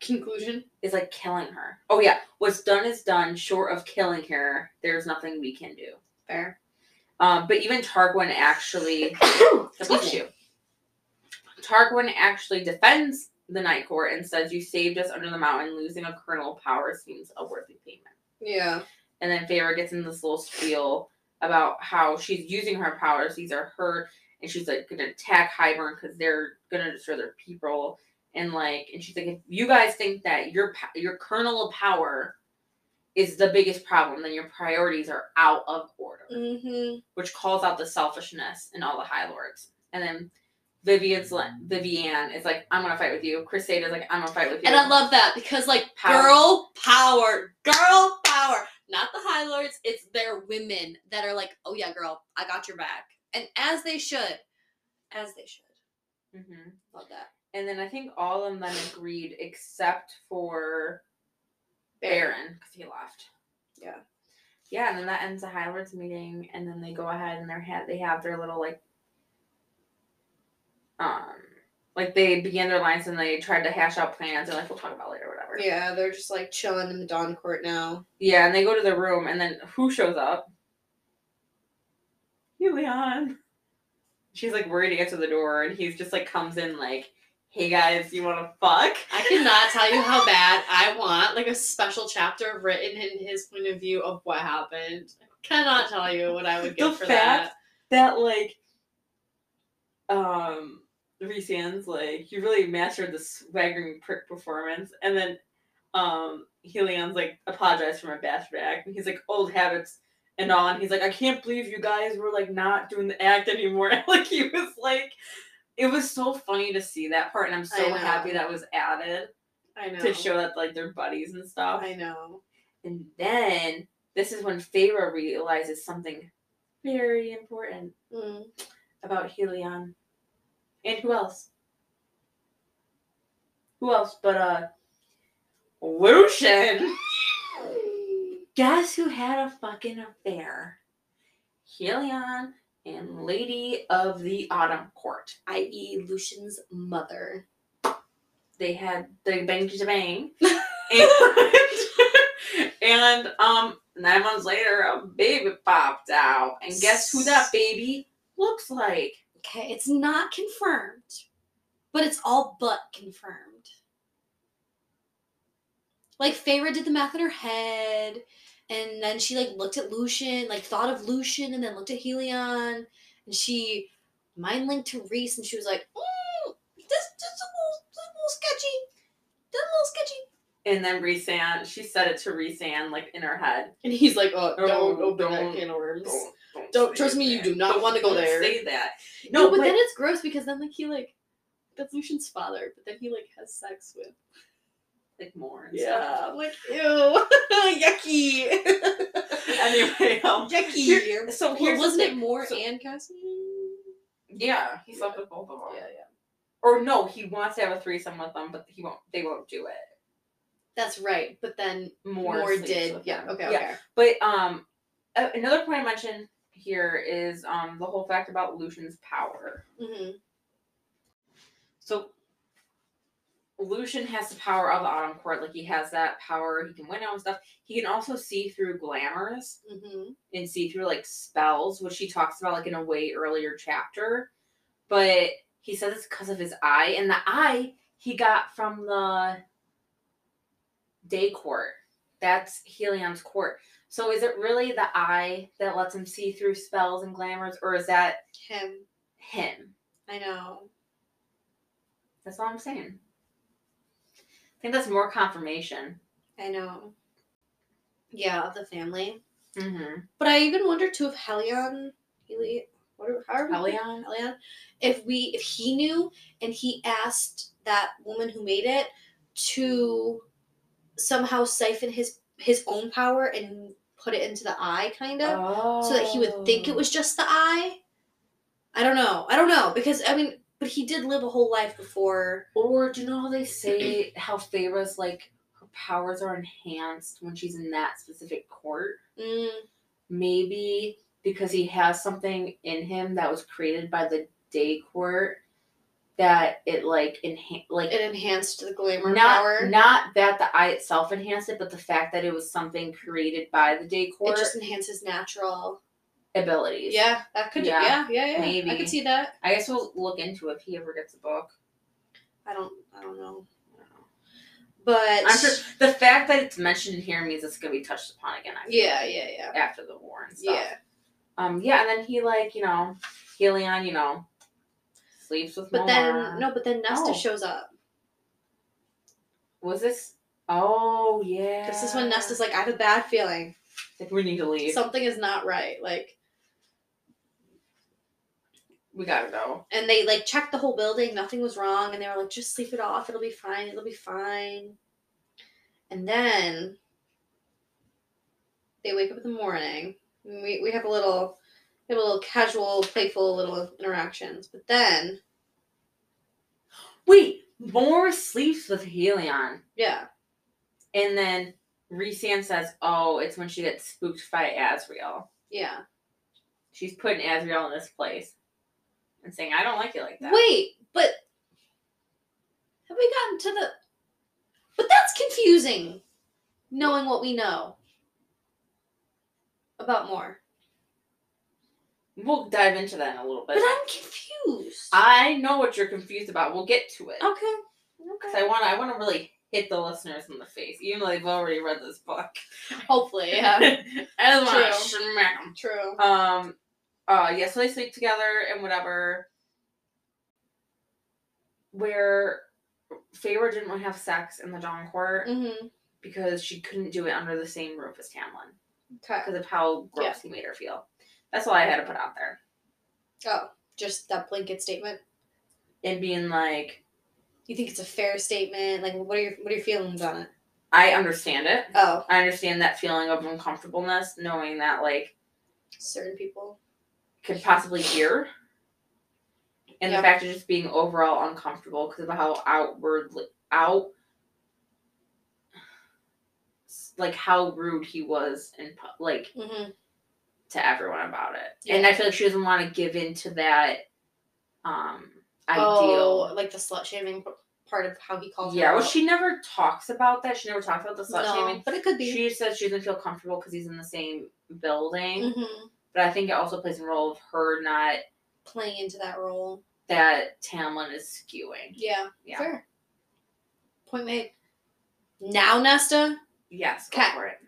Conclusion. is like killing her. Oh yeah, what's done is done. Short of killing her, there's nothing we can do. Fair. Um, but even Tarquin actually, bless you. Tarquin actually defends the Night Court and says, "You saved us under the mountain. Losing a kernel of power seems a worthy payment." Yeah. And then Feyre gets in this little spiel about how she's using her powers. These are her, and she's like gonna attack Hybern because they're gonna destroy their people. And like, and she's like, if you guys think that your your kernel of power is the biggest problem, then your priorities are out of order Mm-hmm. which calls out the selfishness in all the High Lords. And then Viviane's Viviane is like, I'm gonna fight with you. Cresseida's like, I'm gonna fight with you. And I love that because, like, Power. girl power, girl power. Not the High Lords, it's their women that are like, oh yeah, girl, I got your back. And as they should. As they should. Mhm. Love that. And then I think all of them agreed except for Beron because he left. Yeah. Yeah, and then that ends the High Lords meeting, and then they go ahead and they're ha- they have their little like, um, like they began their lines and they tried to hash out plans. and like, we'll talk about later, whatever. Yeah, they're just like chilling in the Dawn Court now. Yeah, and they go to the room, and then who shows up? Helion. She's like worried to answer the door, and he's just like comes in like, "Hey guys, you want to fuck?" I cannot tell you how bad I want like a special chapter written in his point of view of what happened. I cannot tell you what I would The for fact- that. That like, um, Rhysand's like, "You really mastered the swaggering prick performance," and then, um, Helion's like, "Apologize for my bastard act," and he's like, "Old habits." And all, and he's like, I can't believe you guys were like not doing the act anymore. like he was like, it was so funny to see that part, and I'm so happy that was added I know. to show that like they're buddies and stuff. I know. And then this is when Feyre realizes something very important Mm. about Helion. And who else? Who else but uh Lucien? Guess who had a fucking affair? Helion and Lady of the Autumn Court. I.e. Lucien's mother. They had the banged to bang. and, and um nine months later a baby popped out. And guess who that baby looks like? Okay, it's not confirmed, but it's all but confirmed. Like Feyre did the math in her head, and then she like looked at Lucien, like thought of Lucien, and then looked at Helion, and she mind linked to Rhys, and she was like, mm, "This, this is a little, this is a little sketchy. This is a little sketchy." And then Rhysand, she said it to Rhysand like in her head. And he's like, "Oh, Oh, don't open don't- that can of worms." Don't, don't, Don't- trust me, you do not Don't- wanna go don't there. Say that. No, No, but, but, then it's gross because then like he like that's Lucien's father, but then he like has sex with like Mor. And Yeah, like ew, yucky, Anyway, um, yucky. here- so Well, wasn't it Mor So- and Cassian? Yeah, he slept with both of them. Yeah, yeah. Or no, he wants to have a threesome with them, but he won't. They won't do it. That's right. But then Mor, Mor, did. Yeah. Okay. Yeah. Okay. But um, another point I mentioned here is um the whole fact about Lucien's power. Mm-hmm. So Lucien has the power of the Autumn Court. Like he has that power. He can win out and stuff. He can also see through glamours Mm-hmm. and see through like spells, which he talks about like in a way earlier chapter. But he says it's because of his eye, and the eye he got from the day court. That's Helion's court. So is it really the eye that lets him see through spells and glamours, or is that Him. him? I know. That's all I'm saying. I think that's more confirmation. I know. Yeah, of the family. Mm-hmm. But I even wonder too if Helion, Heli, what are, how are we? Helion? Helion, if we, if he knew and he asked that woman who made it to somehow siphon his his own power and put it into the eye, kind of, Oh. so that he would think it was just the eye. I don't know. I don't know because I mean, but he did live a whole life before. Or do you know how they say how Feyre's like her powers are enhanced when she's in that specific court? Mm, Maybe because he has something in him that was created by the day court that it like enhan like it enhanced the glamour not power. not that the eye itself enhanced it, but the fact that it was something created by the day it just enhances natural. abilities. Yeah, that could. Yeah, Yeah, yeah, yeah. I could see that. I guess we'll look into it if he ever gets a book. I don't. I don't know. I don't know. But I'm sure the fact that it's mentioned in here means it's gonna be touched upon again. Yeah, like, yeah, yeah. After the war and stuff. Yeah. Um. Yeah, and then he like you know, Helion, you know, sleeps with. But then no, but then Nesta Oh. shows up. Was this? Oh yeah. This is when Nesta's like, I have a bad feeling. like we need to leave. Something is not right. Like we gotta go. and they like checked the whole building, nothing was wrong, and they were like, just sleep it off, it'll be fine, it'll be fine. And then they wake up in the morning. We we have a little have a little casual, playful little interactions. But then Wait, Mor sleeps with Helion, yeah. and then Rhysand says, "Oh, it's when she gets spooked by Azriel. Yeah. She's putting Azriel in this place." And saying, I don't like it like that. Wait, but have we gotten to the? But that's confusing, knowing what we know about Mor. We'll dive into that in a little bit. But I'm confused. I know what you're confused about. We'll get to it. okay. Because Okay. I want to. I want to really hit the listeners in the face, even though they've already read this book. Hopefully, yeah. I just want True. to smack 'em. True. Um. Uh. Yeah. So they sleep together and whatever. Where Feyre didn't want to have sex in the Dawn Court Mm-hmm. because she couldn't do it under the same roof as Tamlin Okay. because of how gross Yeah. he made her feel. That's all I had to put out there. Oh, just that blanket statement. And being like, You think it's a fair statement? Like, what are your what are your feelings on it? I understand it. Oh, I understand that feeling of uncomfortableness, knowing that like certain people. could possibly hear, and Yeah. the fact of just being overall uncomfortable because of how outwardly out, like how rude he was and like Mm-hmm. To everyone about it. And I feel like she doesn't want to give in to that um Oh, like the slut shaming part of how he calls her. yeah, well, she never talks about that. She never talks about the slut no, shaming. but it could be. She says she doesn't feel comfortable because he's in the same building. hmm But I think it also plays a role of her not Playing into that role. that Tamlin is skewing. Yeah. Yeah. Fair. Point made. Now Nesta, Yes, go for it.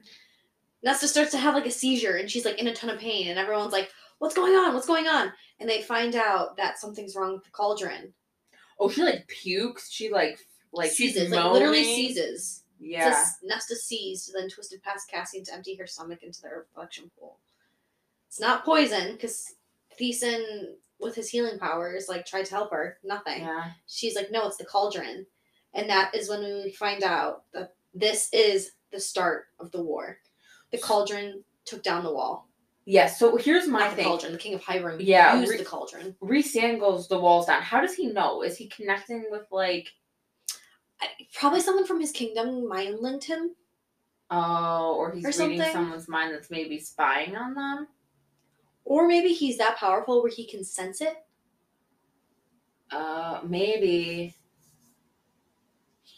Nesta starts to have like a seizure and she's like in a ton of pain and everyone's like, "What's going on? What's going on?" And they find out that something's wrong with the cauldron. Oh, she like pukes. She like like she's seizes, like literally seizes. Yeah. says Nesta seized, then twisted past Cassian to empty her stomach into the reflection pool. It's not poison because Thesan, with his healing powers, like tried to help her. Nothing. Yeah. She's like, no, it's the cauldron. And that is when we find out that this is the start of the war. The cauldron took down the wall. Yeah. So here's my Not the thing. cauldron. The king of Hybern Yeah, used re- the cauldron. Goes the walls down. How does he know? Is he connecting with like I, probably someone from his kingdom mind linked him. oh, or he's Or reading something. someone's mind that's maybe spying on them? Or maybe he's that powerful where he can sense it. Uh, maybe.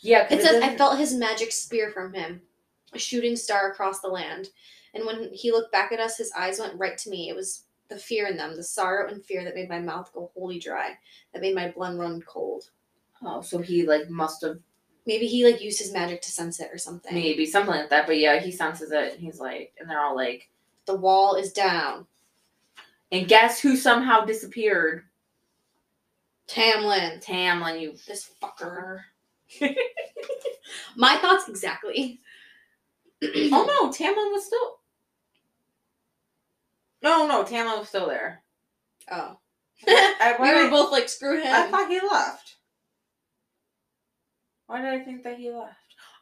Yeah, 'cause It says, I doesn't- felt his magic spear from him, shooting star across the land. And when he looked back at us, his eyes went right to me. It was the fear in them, the sorrow and fear that made my mouth go wholly dry, that made my blood run cold. Oh, so he like must have Maybe he like used his magic to sense it or something. maybe something like that. But yeah, he senses it. And he's like, and they're all like, The wall is down. and guess who somehow disappeared? Tamlin, Tamlin, you this fucker. My thoughts exactly. oh no, Tamlin was still. No, no, Tamlin was still there. Oh. I, we were I- both like, screw him. I thought he left. Why did I think that he left?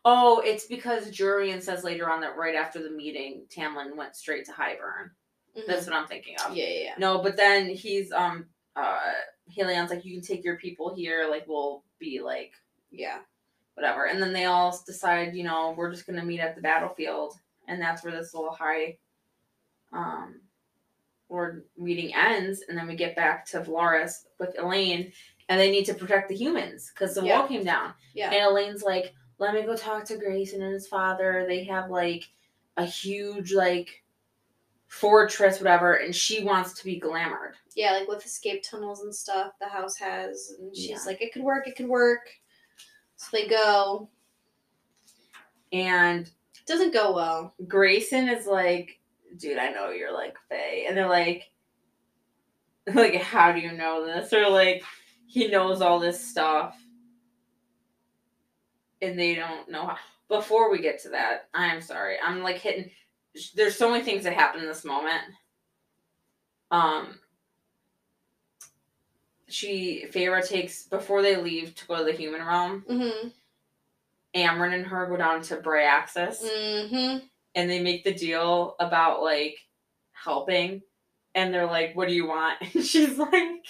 Oh, it's because Jurian says later on that right after the meeting, Tamlin went straight to Hybern. Mhm. That's what I'm thinking of. yeah, yeah, yeah. No, but then he's um uh Helion's like, you can take your people here, like we'll be like Yeah. Whatever. And then they all decide, you know, we're just gonna meet at the battlefield. And that's where this little high um or meeting ends, and then we get back to Velaris with Elain, and they need to protect the humans because the Yeah. wall came down. Yeah. And Elain's like, let me go talk to Graysen and his father. They have like a huge like fortress, whatever, and she wants to be glamored. Yeah, like with escape tunnels and stuff the house has. And she's Yeah. like, it could work, it could work. So they go. And It doesn't go well. Graysen is like, dude, I know you're like Fae. And they're like, like, how do you know this? Or like, he knows all this stuff. And they don't know how. Before we get to that, I'm sorry. I'm like hitting. There's so many things that happen in this moment. Um, she Feyre takes before they leave to go to the human realm. Mm-hmm. Amren and her go down to Bryaxis Mm-hmm. and they make the deal about like helping and they're like what do you want and she's like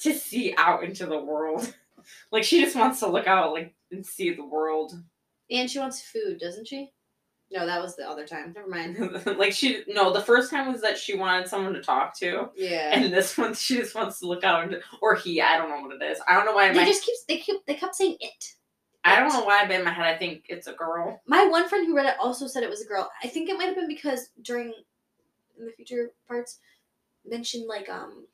to see out into the world like she just wants to look out like and see the world And she wants food, doesn't she? No, that was the other time. Never mind. like she no the first time was that she wanted someone to talk to Yeah. and this one she just wants to look out or he i don't know what it is i don't know why they my, just keeps they keep they kept saying it. i don't know why but in my head i think it's a girl My one friend who read it also said it was a girl. I think it might have been because during in the future parts mentioned like um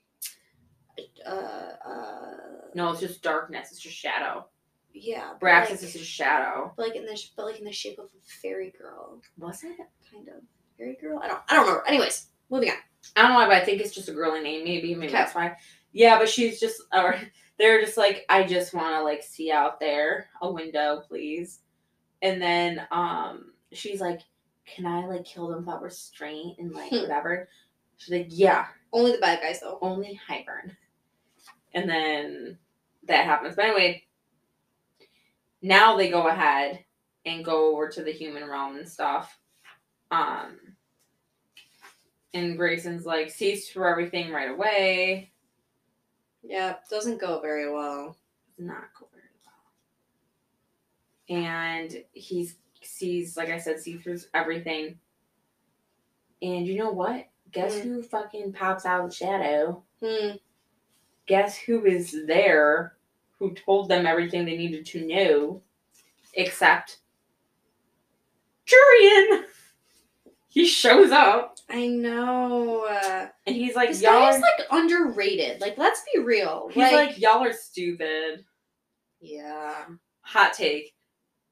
uh uh no it's just darkness it's just shadow yeah but Bryaxis like, is just a shadow but like in the sh- but like in the shape of a fairy girl was it kind of fairy girl I don't I don't remember anyways moving on I don't know why, but I think it's just a girly name. Maybe, maybe Okay. that's why. Yeah, but she's just, or they're just like, I just want to like see out there a window, please. And then um, she's like, Can I like kill them without restraint and like Hmm. whatever? She's like, Yeah, only the bad guys though only Hybern. And then that happens. But anyway, now they go ahead and go over to the human realm and stuff. Um, and Graysen's like, sees through everything right away. yeah doesn't go very well not go very well. And he sees, like I said, see through everything. And you know what? Guess Hmm. who fucking pops out of the shadow? hmm guess who is there who told them everything they needed to know except Jurian. He shows up. I know. And he's like this y'all guy are, is like underrated. Like let's be real. He's like, y'all are stupid. Yeah. Hot take.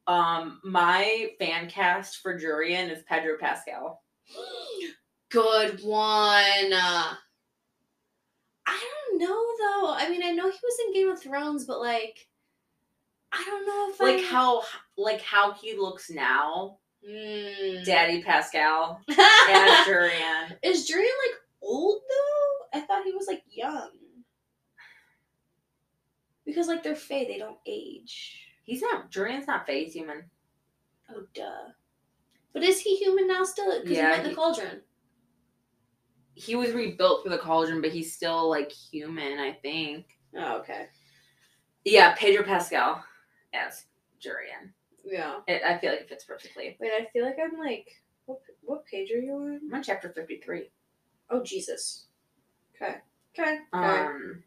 Um my fan cast for Jurian is Pedro Pascal. Good one. Uh, I don't know though. I mean, I know he was in Game of Thrones, but like, I don't know if like I... how like how he looks now Mm. Daddy Pascal as Jurian Is Jurian like old though? I thought he was like young. Because like they're Fae, they don't age. he's not Jurian's not phase human Oh duh. But is he human now still? Because Yeah, he went in he- the cauldron. He was rebuilt through the cauldron, but he's still like human, I think. Oh, okay. Yeah, Pedro Pascal as Jurian. Yeah. It, I feel like it fits perfectly. Wait, I feel like I'm like, what, what page are you on? I'm on chapter 53. Oh, Jesus. Okay. Okay. Okay. Um,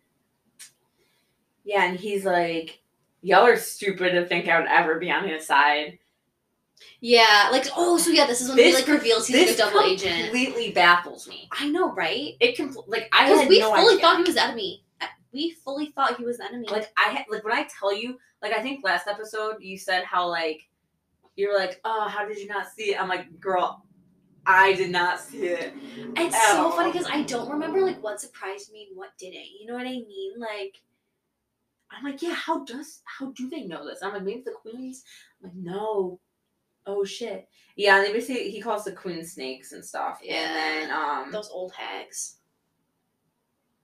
yeah, and he's like, Y'all are stupid to think I would ever be on his side. Yeah, like oh, so yeah, this is when he like reveals he's a double agent. completely baffles me. I know, right? It compl- like I Because we no fully idea. thought he was the enemy. Uh, We fully thought he was the enemy. like I had like when I tell you like I think last episode you said how like you were like oh how did you not see it I'm like girl I did not see it it's so all. funny because I don't remember like what surprised me and what didn't. You know what I mean? Like, I'm like yeah how does how do they know this I'm like maybe the queens I'm like no oh shit yeah and they basically he calls the queen snakes and stuff Yeah. and then um those old hags.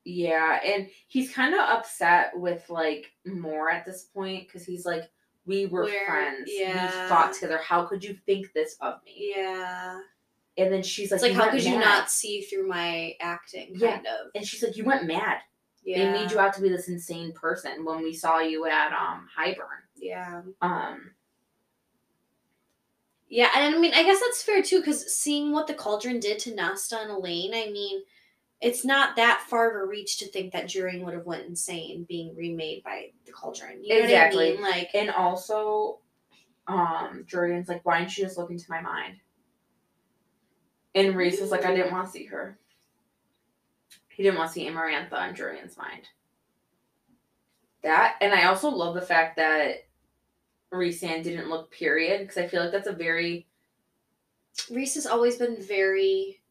Yeah, and he's kind of upset with like Mor at this point because he's like, we were We're- friends. yeah. We fought together. How could you think this of me? Yeah. And then she's like, like, how could you not see through my acting? Yeah. Of. And she's like, you went mad. Yeah. They made you out to be this insane person when we saw you at um Hybern. Yeah. Um, Yeah, and I mean, I guess that's fair too, because seeing what the cauldron did to Nesta and Elain, I mean, it's not that far of a reach to think that Jurian would have went insane being remade by the cauldron. You know Exactly. what I mean? Like, and also, um, Jurian's like, why didn't you just look into my mind? And Rhys was like, I didn't want to see her. He didn't want to see Amarantha in Jurian's mind. That, and I also love the fact that Rhysand didn't look period, because I feel like that's a very, Rhys has always been very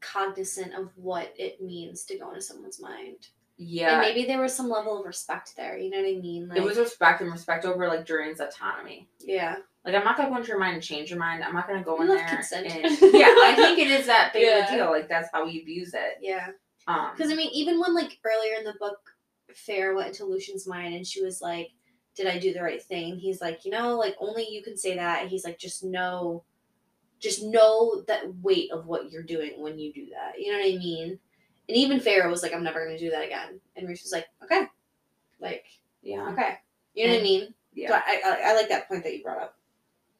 cognizant of what it means to go into someone's mind. yeah, And maybe there was some level of respect there. You know what I mean? Like, it was respect and respect over like Jurian's autonomy. yeah. Like I'm not gonna go into your mind and change your mind. I'm not gonna go in there. consent. And, yeah, I think it is that big of a deal. Like that's how we abuse it. Yeah. Um, Because I mean, even when like earlier in the book, Feyre went into Lucien's mind and she was like, "Did I do the right thing?" He's like, "You know, like only you can say that." He's like, "Just know, just know that weight of what you're doing when you do that." You know what I mean? And even Feyre was like, "I'm never gonna do that again." And Rhys was like, "Okay, like yeah. okay." You know what I mean? Yeah. So I, I I like that point that you brought up.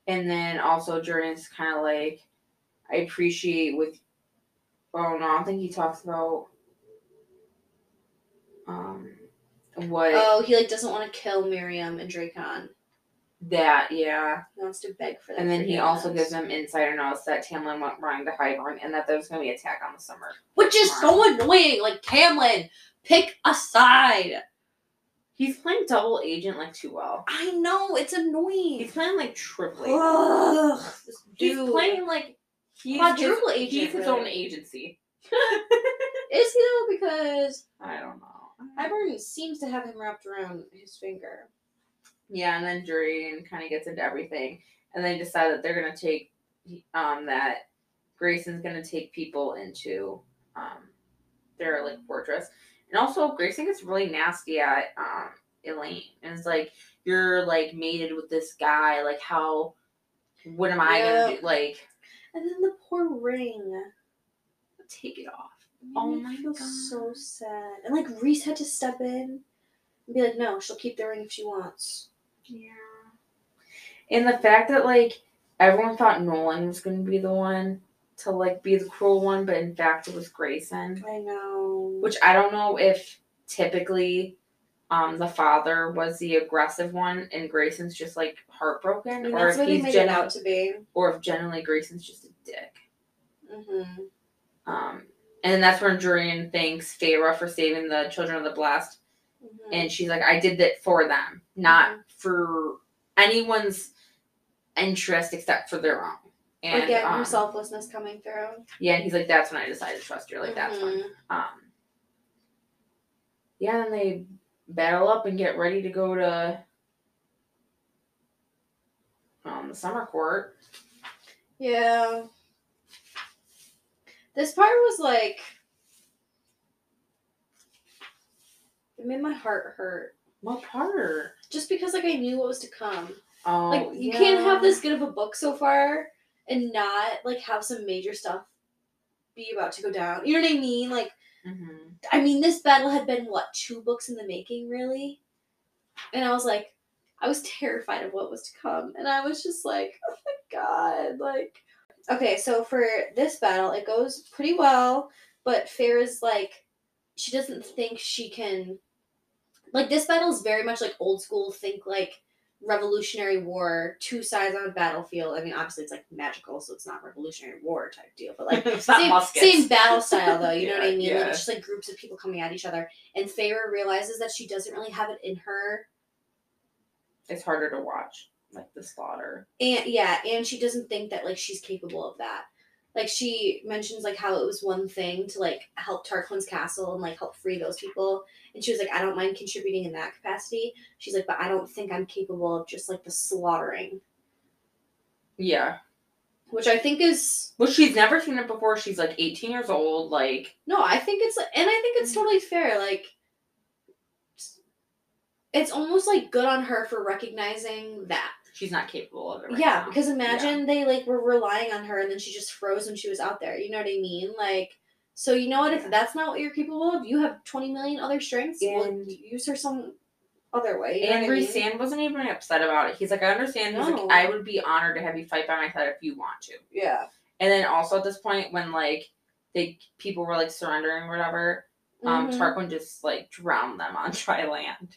And then also Jurian's kind of like, I appreciate with. Oh no, I don't think he talks about. Um, what Oh, he like doesn't want to kill Miryam and Drakon. that yeah, He wants to beg for that. and then he also gives them insider knowledge that Tamlin went wrong to Hybern and that there's gonna be attack on the summer. which is so annoying. Like Tamlin, pick a side. He's playing double agent like too well. I know it's annoying. He's playing like triple agent. Ugh, He's dude. playing like he's Quadruple his, agent, He's his really. own agency. Is he though? Because I don't know. Hybern seems to have him wrapped around his finger. Yeah, and then Jurian kind of gets into everything, and they decide that they're gonna take, um, that Graysen's gonna take people into, um, their like fortress, and also Graysen gets really nasty at um Elain, and it's like you're like mated with this guy, like how, what am I Yeah. gonna do? Like, And then the poor ring. take it off. Oh my feel God. so sad. And like Rhys had to step in and be like, "No, she'll keep the ring if she wants." Yeah. And the fact that like everyone thought Nolan was gonna be the one to like be the cruel one, but in fact it was Graysen. I know. Which I don't know if typically um the father was the aggressive one and Graysen's just like I heartbroken, mean, or if he's gen- out to be. or if generally Graysen's just a dick. Mm-hmm. Um and that's when Jurian thanks Feyre for saving the children of the blessed. Mm-hmm. And she's like, I did that for them, not for anyone's interest except for their own. And her um, selflessness coming through. yeah, and he's like, that's when I decided to trust you. Like that's when. Mhm. Um, yeah, and they battle up and get ready to go to um, the summer court. Yeah. This part was like it made my heart hurt. What part? Just because like I knew what was to come. Oh, Like you can't have this good of a book so far and not like have some major stuff be about to go down. You know what I mean? Like Mhm. I mean this battle had been what, two books in the making, really? And I was like I was terrified of what was to come. And I was just like, oh my god, like Okay, so for this battle, it goes pretty well, but Feyre is like she doesn't think she can like this battle is very much like old school. Think like Revolutionary War, two sides on a battlefield. I mean, obviously it's like magical, so it's not Revolutionary War type deal, but like same, same battle style though. You know what I mean? yeah. Like it's just like groups of people coming at each other. And Feyre realizes that she doesn't really have it in her It's harder to watch, like the slaughter. and yeah and she doesn't think that like she's capable of that like she mentions like how it was one thing to like help tarquin's castle and like help free those people and she was like i don't mind contributing in that capacity she's like but i don't think i'm capable of just like the slaughtering Yeah. which i think is Well, she's never seen it before. She's like 18 years old. Like, no i think it's and i think it's mm. totally fair like it's almost like good on her for recognizing that she's not capable of it. Right yeah, now. because imagine they like were relying on her and then she just froze when she was out there. You know what I mean? Like, so you know what? If Yeah. that's not what you're capable of, you have twenty million other strengths. well, And- use her some other way. You know I mean? Rhysand wasn't even upset about it. He's like, I understand. He's No. like, I would be honored to have you fight by my side if you want to. Yeah. And then also at this point, when like they people were like surrendering or whatever, um, Mhm. Tarquin just like drowned them on dry land.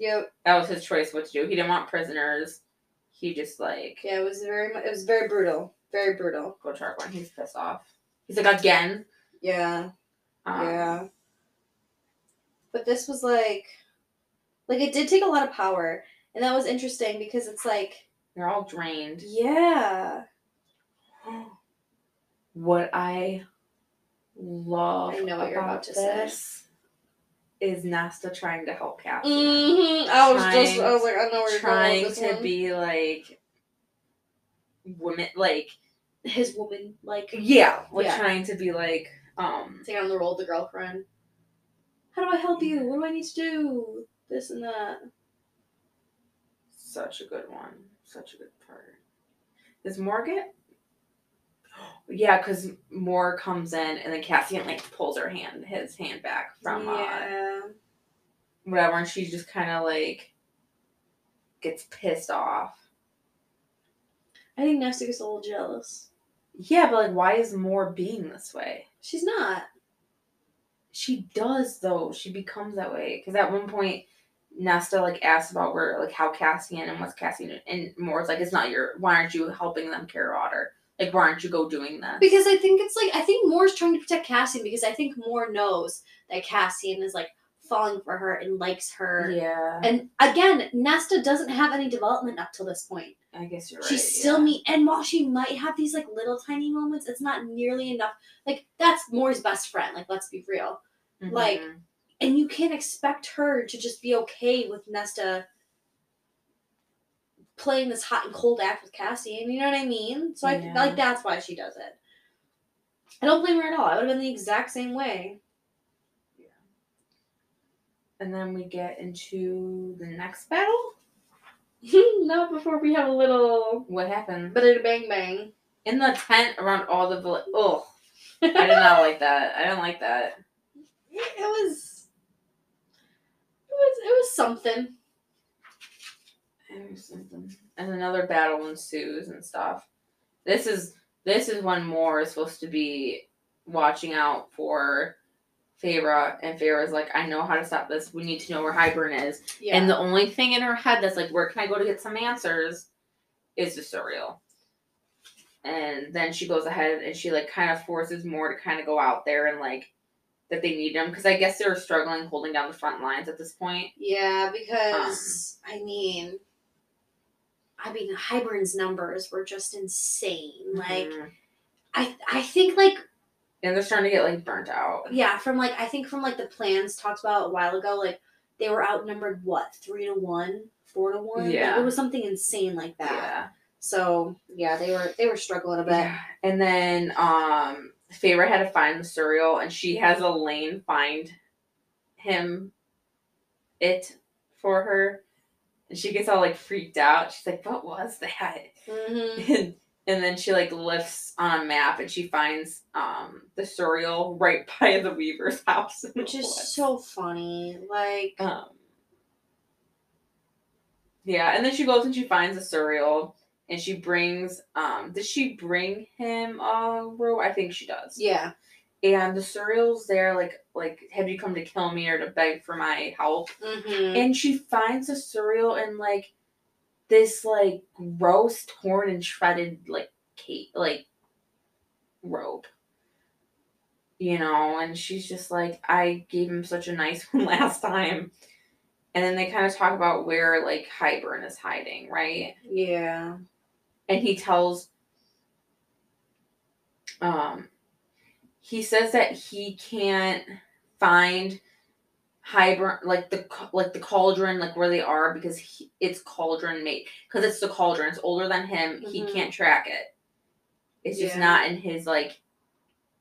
Yep. That was his choice what to do. He didn't want prisoners. He just like Yeah. It was very. mu- It was very brutal. Very brutal. go Tarquin. He's pissed off. He's like again. Yeah. Um, yeah. But this was like, like it did take a lot of power, and that was interesting because it's like, They're all drained. yeah. What I love I know what you're about to say. Is Nesta trying to help Cassie. Mm-hmm. I was just, I was like, I know where you're trying going with to one. be like women like his woman, like yeah, like Yeah. trying to be like um taking on the role of the girlfriend. How do I help you? What do I need to do? This and that. such a good one. Such a good part. Is Mor get yeah, because Mor comes in and then Cassian like pulls her hand, his hand back from uh, whatever, and she just kind of like gets pissed off. I think Nesta gets a little jealous. Yeah, but like, why is Mor being this way? She's not. She does though. She becomes that way because at one point, Nesta like asks about where like how Cassian and what's Cassian and Mor's like it's not your. Why aren't you helping them carry water? Like why aren't you go doing that? Because I think it's like I think Mor's trying to protect Cassian because I think Mor knows that Cassian is like falling for her and likes her. yeah, And again, Nesta doesn't have any development up till this point. I guess you're right. She's still yeah. me, and while she might have these like little tiny moments, it's not nearly enough. Like that's Mor's best friend. Like let's be real. like, Mhm. and you can't expect her to just be okay with Nesta playing this hot and cold act with Cassie, and you know what I mean. So I Yeah. like that's why she does it. I don't blame her at all. I would have been the exact same way. Yeah. And then we get into the next battle. Not before we have a little What happened But it bang bang. in the tent around all the village? Oh, I did not like that. I don't like that. it was. It was. It was something. Or something. And another battle ensues and stuff. This is this is when Mor is supposed to be watching out for Feyre, and Feyre's like, I know how to stop this. We need to know where Hybern is. Yeah. And the only thing in her head that's like, where can I go to get some answers is the Suriel. And then she goes ahead and she like kind of forces Mor to kind of go out there and like that they need him because I guess they were struggling holding down the front lines at this point. Yeah, because um, I mean, I mean, Hybern's numbers were just insane. Like, Mhm. I, I think like and they're starting to get like burnt out. yeah, from like I think from like the plans talked about a while ago, like they were outnumbered what three to one, four to one. Like, Yeah. it was something insane like that. Yeah. So yeah, they were they were struggling a bit. Yeah. And then um Feyre had to find the Suriel and she has Elaine find him it for her. And she gets all like freaked out. She's like, What was that? Mm-hmm. And, and then she like lifts on a map and she finds um the Suriel right by the Weaver's house. Which is so funny. Like um Yeah, and then she goes and she finds the Suriel and she brings um does she bring him a? I think she does. yeah, and the Suriel's there, like, like, have you come to kill me or to beg for my help? Mm-hmm. And she finds the Suriel in like this like gross, torn and shredded like cape, like robe. You know, and she's just like, I gave him such a nice one last time. And then they kind of talk about where like Hybern is hiding, right? yeah. and he tells um he says that he can't find Hybern like the like the cauldron like where they are because he, it's cauldron made because it's the cauldron it's older than him he Mhm. can't track it it's just not in his like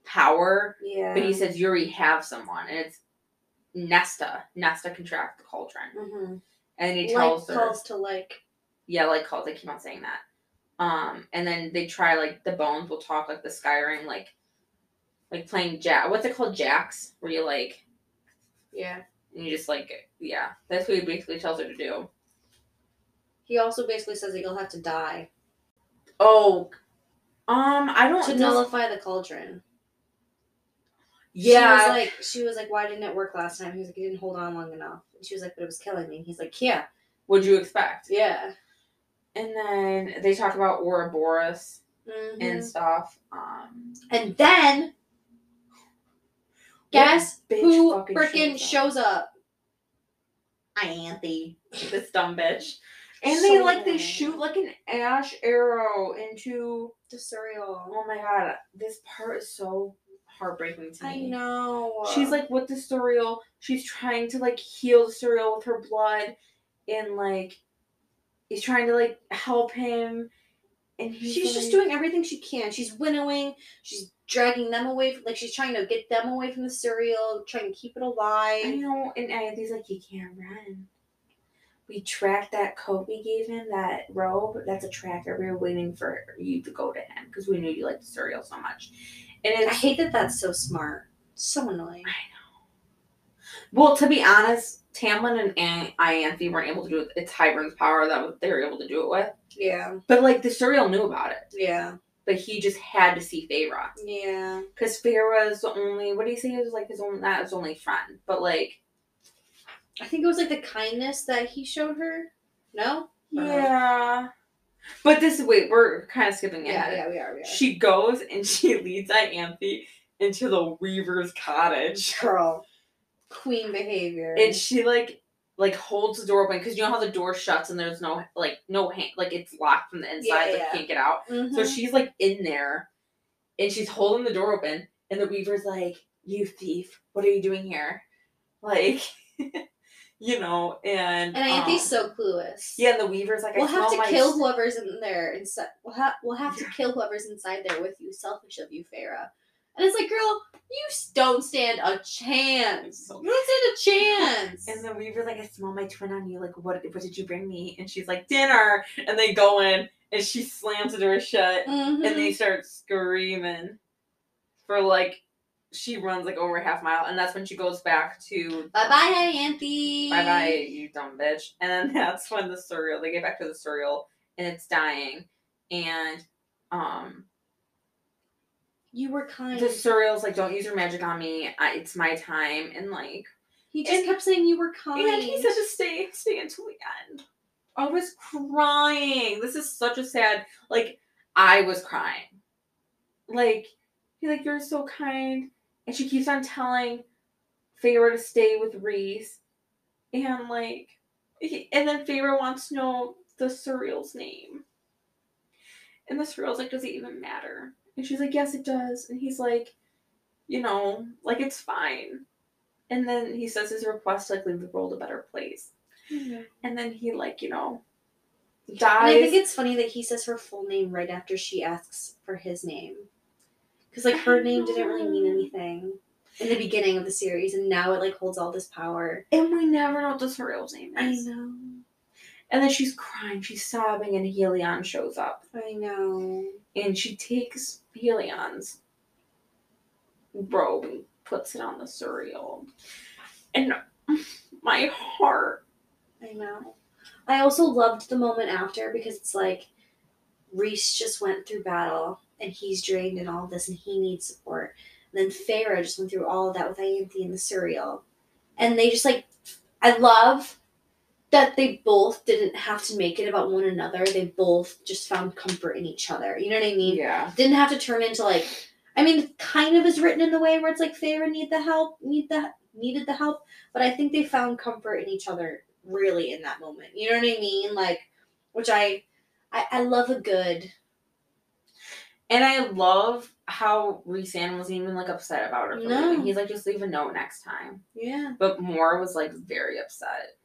power Yeah. but he says Yuri have someone and it's Nesta Nesta can track the cauldron mm-hmm. and he like tells her calls to like. yeah, like calls. They keep on saying that. Um, and then they try like the bones will talk like the Skyrim, like like playing jack. What's it called, jacks? Where you like Yeah. and you just like yeah. That's what he basically tells her to do. He also basically says that you'll have to die Oh, um, I don't. to does- nullify the cauldron. yeah, She was like, she was like, why didn't it work last time? He was like, you didn't hold on long enough. And she was like, but it was killing me. And he's like, yeah, what'd you expect? yeah. And then they talk about Ouroboros Mhm. and stuff. Um, And then, guess bitch who fucking freaking shows shows up? Ianthe, this dumb bitch. And So they like they annoying. shoot like an ash arrow into The Suriel. Oh my god, this part is so heartbreaking to me. I know. She's like with the Suriel. She's trying to like heal the Suriel with her blood, and like he's trying to like help him. And he's she's just doing everything she can. She's winnowing. She's dragging them away from, like, she's trying to get them away from the Suriel, trying to keep it alive. I know, and Ianthe's like, you can't run. We tracked that coat we gave him, that robe. That's a tracker. We were waiting for you to go to him because we knew you liked the Suriel so much. And I hate that that's so smart. So annoying. I know. Well, to be honest, Tamlin and An- Ianthe weren't able to do it. It's Hybern's power that they were able to do it with. Yeah. But like the Suriel knew about it, Yeah. but he just had to see Feyre Yeah. because Feyre is the only. What do you say? It was like his only, not his only friend, but like I think it was like the kindness that he showed her. No? Yeah. But this wait, we're kind of skipping Yeah, ahead. yeah, we are. We are. She goes and she leads Ianthe into the Weaver's cottage, Girl. Queen behavior. and she like like holds the door open because you know how the door shuts and there's no like no hand like it's locked from the inside, Yeah, like yeah. can't get out. So Mhm. she's like in there and she's holding the door open and the weaver's like, You thief, what are you doing here? Like you know, and and Ianthe's um, so clueless. Yeah, and the weaver's like, We'll have to kill s- whoever's in there inside. We'll have we'll have to kill whoever's inside there with you. Selfish of you, Feyre. And it's like, girl, you don't stand a chance. You don't stand a chance. And the weaver's like, I smell my twin on you. Like, what what did you bring me? And she's like, Dinner and they go in and she slams the door shut Mhm. and they start screaming for like she runs like over a half mile and that's when she goes back to bye bye, Ianthe. bye bye, you dumb bitch. And then that's when the Suriel they get back to the Suriel and it's dying. And um You were kind. the Suriel's like, Don't use your magic on me. I, it's my time and like he just and- kept saying you were kind. and he said to stay, stay until the end. I was crying. This is such a sad like I was crying. Like he's like, You're so kind. And she keeps on telling Feyre to stay with Rhys. And like he- and then Feyre wants to know the Suriel's name. And the Suriel's like, Does it even matter? And she's like, Yes, it does. And he's like, you know, like it's fine. And then he says his request to like leave the world a better place. And then he like, you know, dies. And. I think it's funny that he says her full name right after she asks for his name. Because, like, her name didn't really mean anything in the beginning of the series, and now it, like, holds all this power. and we never know what the Suriel's name is. I know. And then she's crying, she's sobbing, and Helion shows up. I know. And she takes Helion's and puts it on the Suriel. And my heart. I know. I also loved the moment after because it's like Rhys just went through battle and he's drained and all this and he needs support. And then Feyre just went through all of that with Ianthe and the Suriel. And they just like I love that they both didn't have to make it about one another. They both just found comfort in each other. You know what I mean? Yeah. Didn't have to turn into like I mean, kind of is written in the way where it's like Feyre need the help, need the needed the help, but I think they found comfort in each other really in that moment. You know what I mean? Like, which I, I, I love a good. And I love how Rhysand wasn't even like upset about it. No. leaving. He's like, just leave a note next time. Yeah. But Mor was like very upset.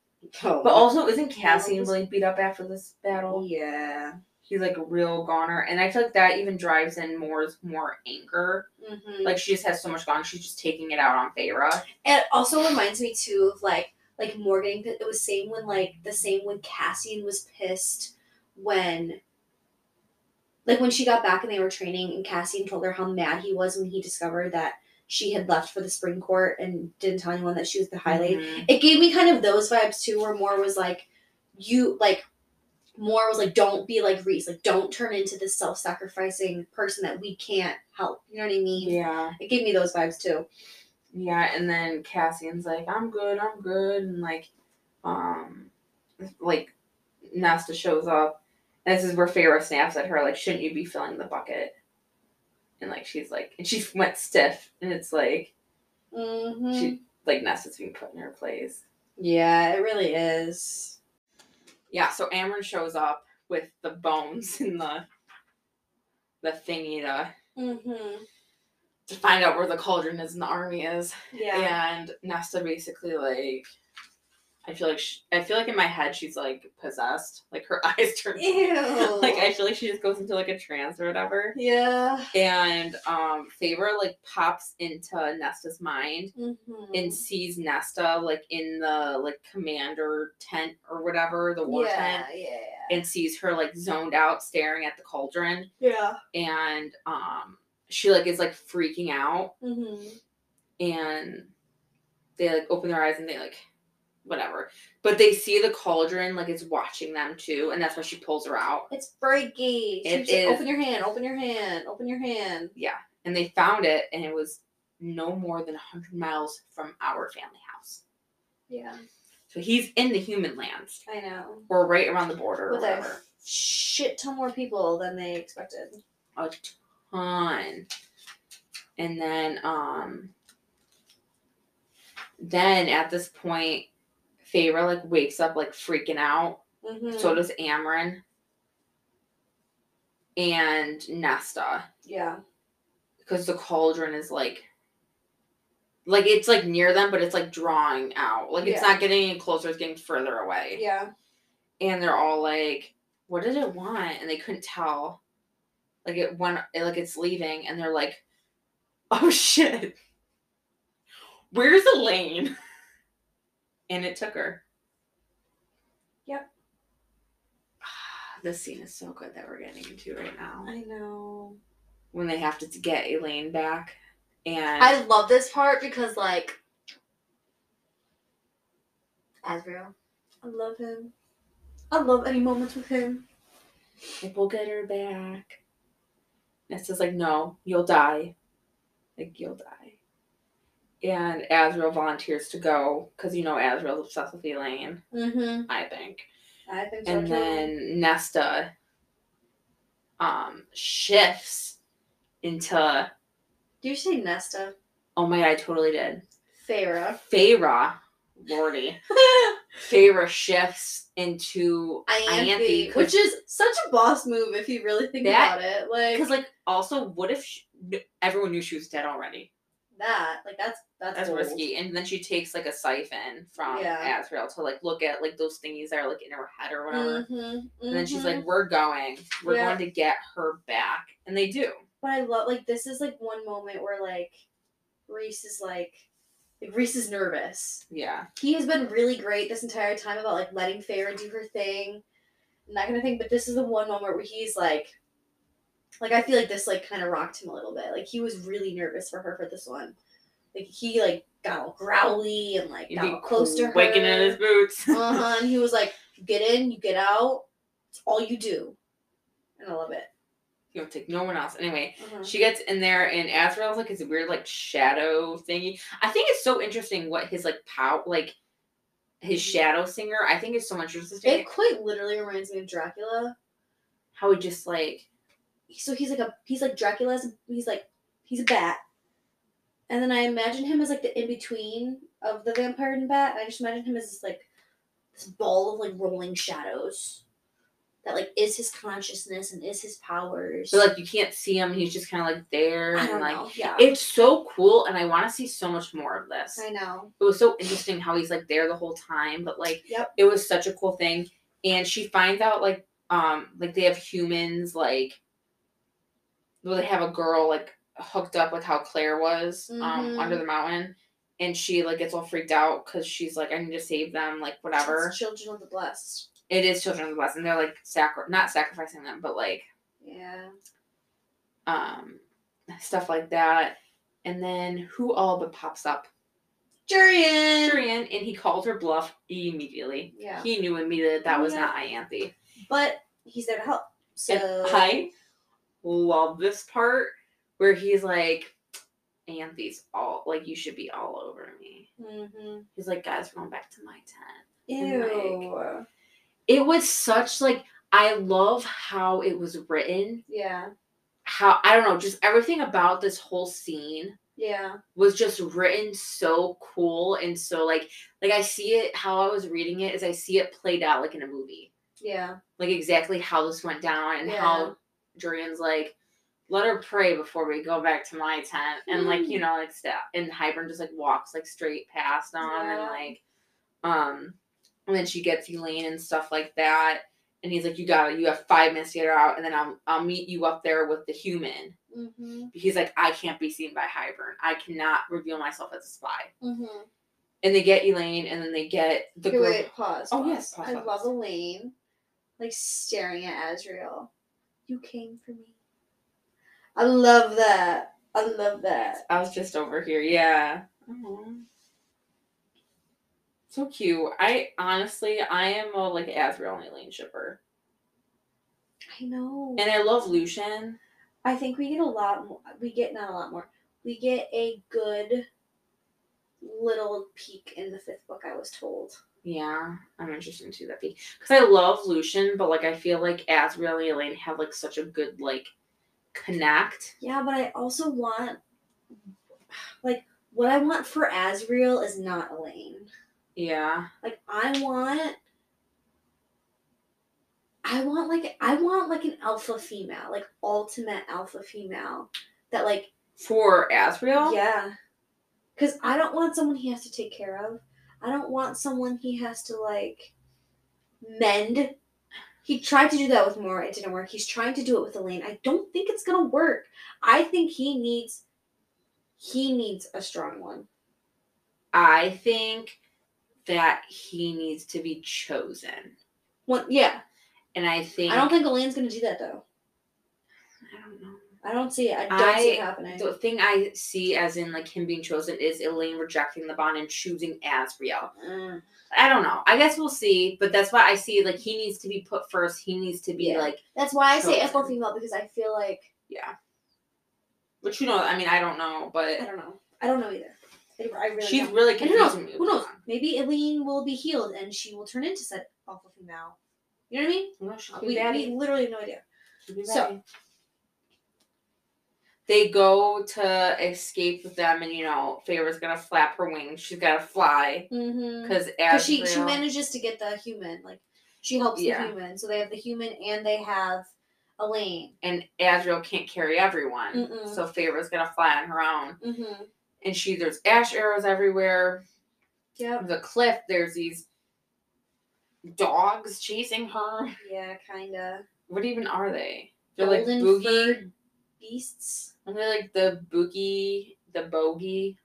Oh, But also, isn't Cassian really beat up after this battle? yeah. He's like a real goner, and I feel like that even drives in Mor's more anger. Mm-hmm. Like she just has so much gone, she's just taking it out on Feyre. it also reminds me too of like like Morgan. It was same when like the same when Cassian was pissed when. Like when she got back and they were training, and Cassian told her how mad he was when he discovered that she had left for the spring court and didn't tell anyone that she was the high lady. Mhm. it gave me kind of those vibes too, where Mor was like, you like, Mor was like, don't be like Rhys, like, don't turn into this self-sacrificing person that we can't help. You know what I mean? Yeah, It gave me those vibes too. yeah, and then Cassian's like, "I'm good, I'm good," and like, um, like Nesta shows up, and this is where Feyre snaps at her, like, "Shouldn't you be filling the bucket?" And like she's like, and she went stiff, and it's like, Mm-hmm. she like Nesta's being put in her place. yeah, it really is. Yeah, so Amren shows up with the bones and the the thingy to Mm-hmm. to find out where the cauldron is and the army is. Yeah. And Nesta basically like I feel like she, I feel like in my head she's like possessed. Like her eyes turn Ew. like I feel like she just goes into like a trance or whatever. Yeah. And um Feyre like pops into Nesta's mind Mm-hmm. and sees Nesta like in the like commander tent or whatever, the war tent. yeah, yeah, and sees her like zoned out staring at the cauldron yeah. and um she like is like freaking out Mm-hmm. and they like open their eyes and they like whatever but they see the cauldron like it's watching them too and that's why she pulls her out It's breaky. It like, is. Open your hand. Open your hand. Open your hand. yeah and they found it and it was no more than 100 miles from our family house Yeah. so he's in the human lands I know. or right around the border or With a whatever shit ton more people than they expected. a ton. And then um then at this point Feyre like wakes up like freaking out. Mm-hmm. So does Amren and Nesta. yeah. Because the cauldron is like like it's like near them, but it's like drawing out. Like it's Yeah. not getting any closer, it's getting further away. Yeah. and they're all like, "What did it want?" And they couldn't tell. Like it went, it- like it's leaving, and they're like, "Oh shit, where's Elain?" And it took her. Yep. Ah, this scene is so good that we're getting into right now. I know. When they have to get Elain back, and I love this part because like Azriel. I love him. I love any moments with him. like, we'll get her back. Nesta's like, no, you'll die. Like, you'll die. And Azriel volunteers to go because you know Azriel's obsessed with Elain, Mm-hmm. I think. I think so And too. then Nesta um shifts into Do you say Nesta? oh my god, I totally did. Farah. Feyre, Lordy. Feyre shifts into Ianthe, which is such a boss move if you really think That- about it. Like Because like also, what if she, everyone knew she was dead already? That. Like that's that's, That's risky. And then she takes like a siphon from Yeah. Azriel to like look at like those thingies that are like in her head or whatever. Mhm, And then she's like, "We're going. We're Yeah. going to get her back," and they do. But I love like this is like one moment where like Rhys is like like Rhys is nervous. Yeah. He has been really great this entire time about like letting Feyre do her thing and that kind of thing. But this is the one moment where he's like like I feel like this like kind of rocked him a little bit. Like he was really nervous for her for this one. Like he like got all growly and like got all close to her. waking in his boots. uh-huh. And he was like, you get in, you get out. It's all you do. And I love it. You don't take no one else. Anyway, Uh-huh. she gets in there and Azriel's like his weird like shadow thingy. I think it's so interesting what his like pow like his shadow singer. I think it's so much interesting It quite literally reminds me of Dracula. how he just like So he's like a he's like Dracula's he's like he's a bat. And then I imagine him as like the in between of the vampire and bat. I just imagine him as this like this ball of like rolling shadows. That like is his consciousness and is his powers. so like you can't see him. He's just kind of like there I and don't like know. Yeah. it's so cool and I want to see so much more of this. I know. it was so interesting how he's like there the whole time but like Yep. it was such a cool thing and she finds out like um like they have humans like well they have a girl like hooked up with how Clare was um Mhm. under the mountain and she like gets all freaked out because she's like i need to save them like whatever It's children of the blessed. it is children of the blessed and they're like sacri- not sacrificing them but like Yeah. um stuff like that and then who all but pops up Jurian. Tyrion, and he called her bluff immediately Yeah. he knew immediately that that was Yeah. not Ianthe. But he's there to help. So And I love this part where he's like, Ianthe's all like you should be all over me. Mhm. He's like, guys, we're going back to my tent. Ew. It was such like I love how it was written. Yeah. How I don't know, just everything about this whole scene Yeah. was just written so cool and so like like I see it how I was reading it is I see it played out like in a movie. Yeah. like exactly how this went down and Yeah. how Jurian's like, let her pray before we go back to my tent, and like you Mm. know like step and Hybern just like walks like straight past them and like, um, and then she gets Elain and stuff like that, and he's like, you got to you have five minutes to get her out, and then I'll I'll meet you up there with the human. Mm-hmm. He's like, I can't be seen by Hybern. I cannot reveal myself as a spy. Mm-hmm. And they get Elain, and then they get the girl. wait, pause. Oh, pause. yes, pause, I pause. love Elain, like staring at Azriel. You came for me. I love that. I love that. I was just over here. Yeah. Aw. So cute. I honestly, I am a like Azriel and Elain shipper, I know. and I love Lucien. I think we get a lot more. We get not a lot more. We get a good little peek in the fifth book. I was told. Yeah, I'm interested to see that be because I love Lucien, but like I feel like Azriel and Elain have like such a good like connect. Yeah, but I also want, like, what I want for Azriel is not Elain. Yeah. Like, I want. I want like I want like an alpha female, like ultimate alpha female that like For Azriel. Yeah. Because I don't want someone he has to take care of. I don't want someone he has to, like, mend. He tried to do that with Mora. It didn't work. He's trying to do it with Elain. I don't think it's going to work. I think he needs. He needs a strong one. I think that he needs to be chosen, One, yeah. and I think I don't think Elain's going to do that, though. I don't. I see it. I don't see it happening. The thing I see as in like him being chosen is Elain rejecting the bond and choosing Azriel. Mm. I don't know. I guess we'll see, but that's why I see like he needs to be put first. He needs to be Yeah. like That's why I say Chosen. alpha female because I feel like yeah. But you know, I mean, I don't know, but I don't know. I don't know either. I, I really she's don't. really And who knows? confusing me. Who knows? Maybe Eileen will be healed and she will turn into said alpha female. You know what I mean? Could We, we literally have no idea. She could be so-. They go to escape with them, and you know, Feyre's gonna flap her wings. She's gotta fly Mm-hmm. because Because she, she manages to get the human. Like, she helps Yeah. the human. So they have the human and they have Elain. and Azriel can't carry everyone, Mm-mm. so Feyre's gonna fly on her own. Mm-hmm. and she there's ash arrows everywhere. Yeah, the cliff. There's these dogs chasing her. Yeah, kind of. What even are they? They're like Golden boogie. Beasts. Are they're like the boogie, the bogey,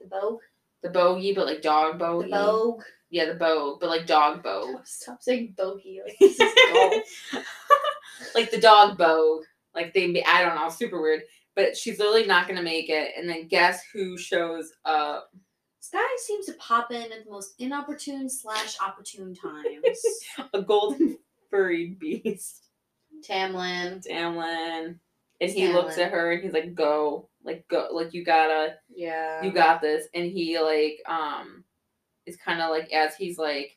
The bogue. the bogey, but like dog The bogey? bogue. Yeah, the bogue, but like dog bogue. Stop saying bogey. Like, this is like the dog bogue. Like they, I don't know, super weird. But she's literally not gonna make it. And then guess who shows up? Sky seems to pop in at the most inopportune slash opportune times. A golden furry beast. Tamlin. Damlin. And he looks at her and he's like, "Go, like go, like you gotta, Yeah. you got this." And he like um is kind of like as he's like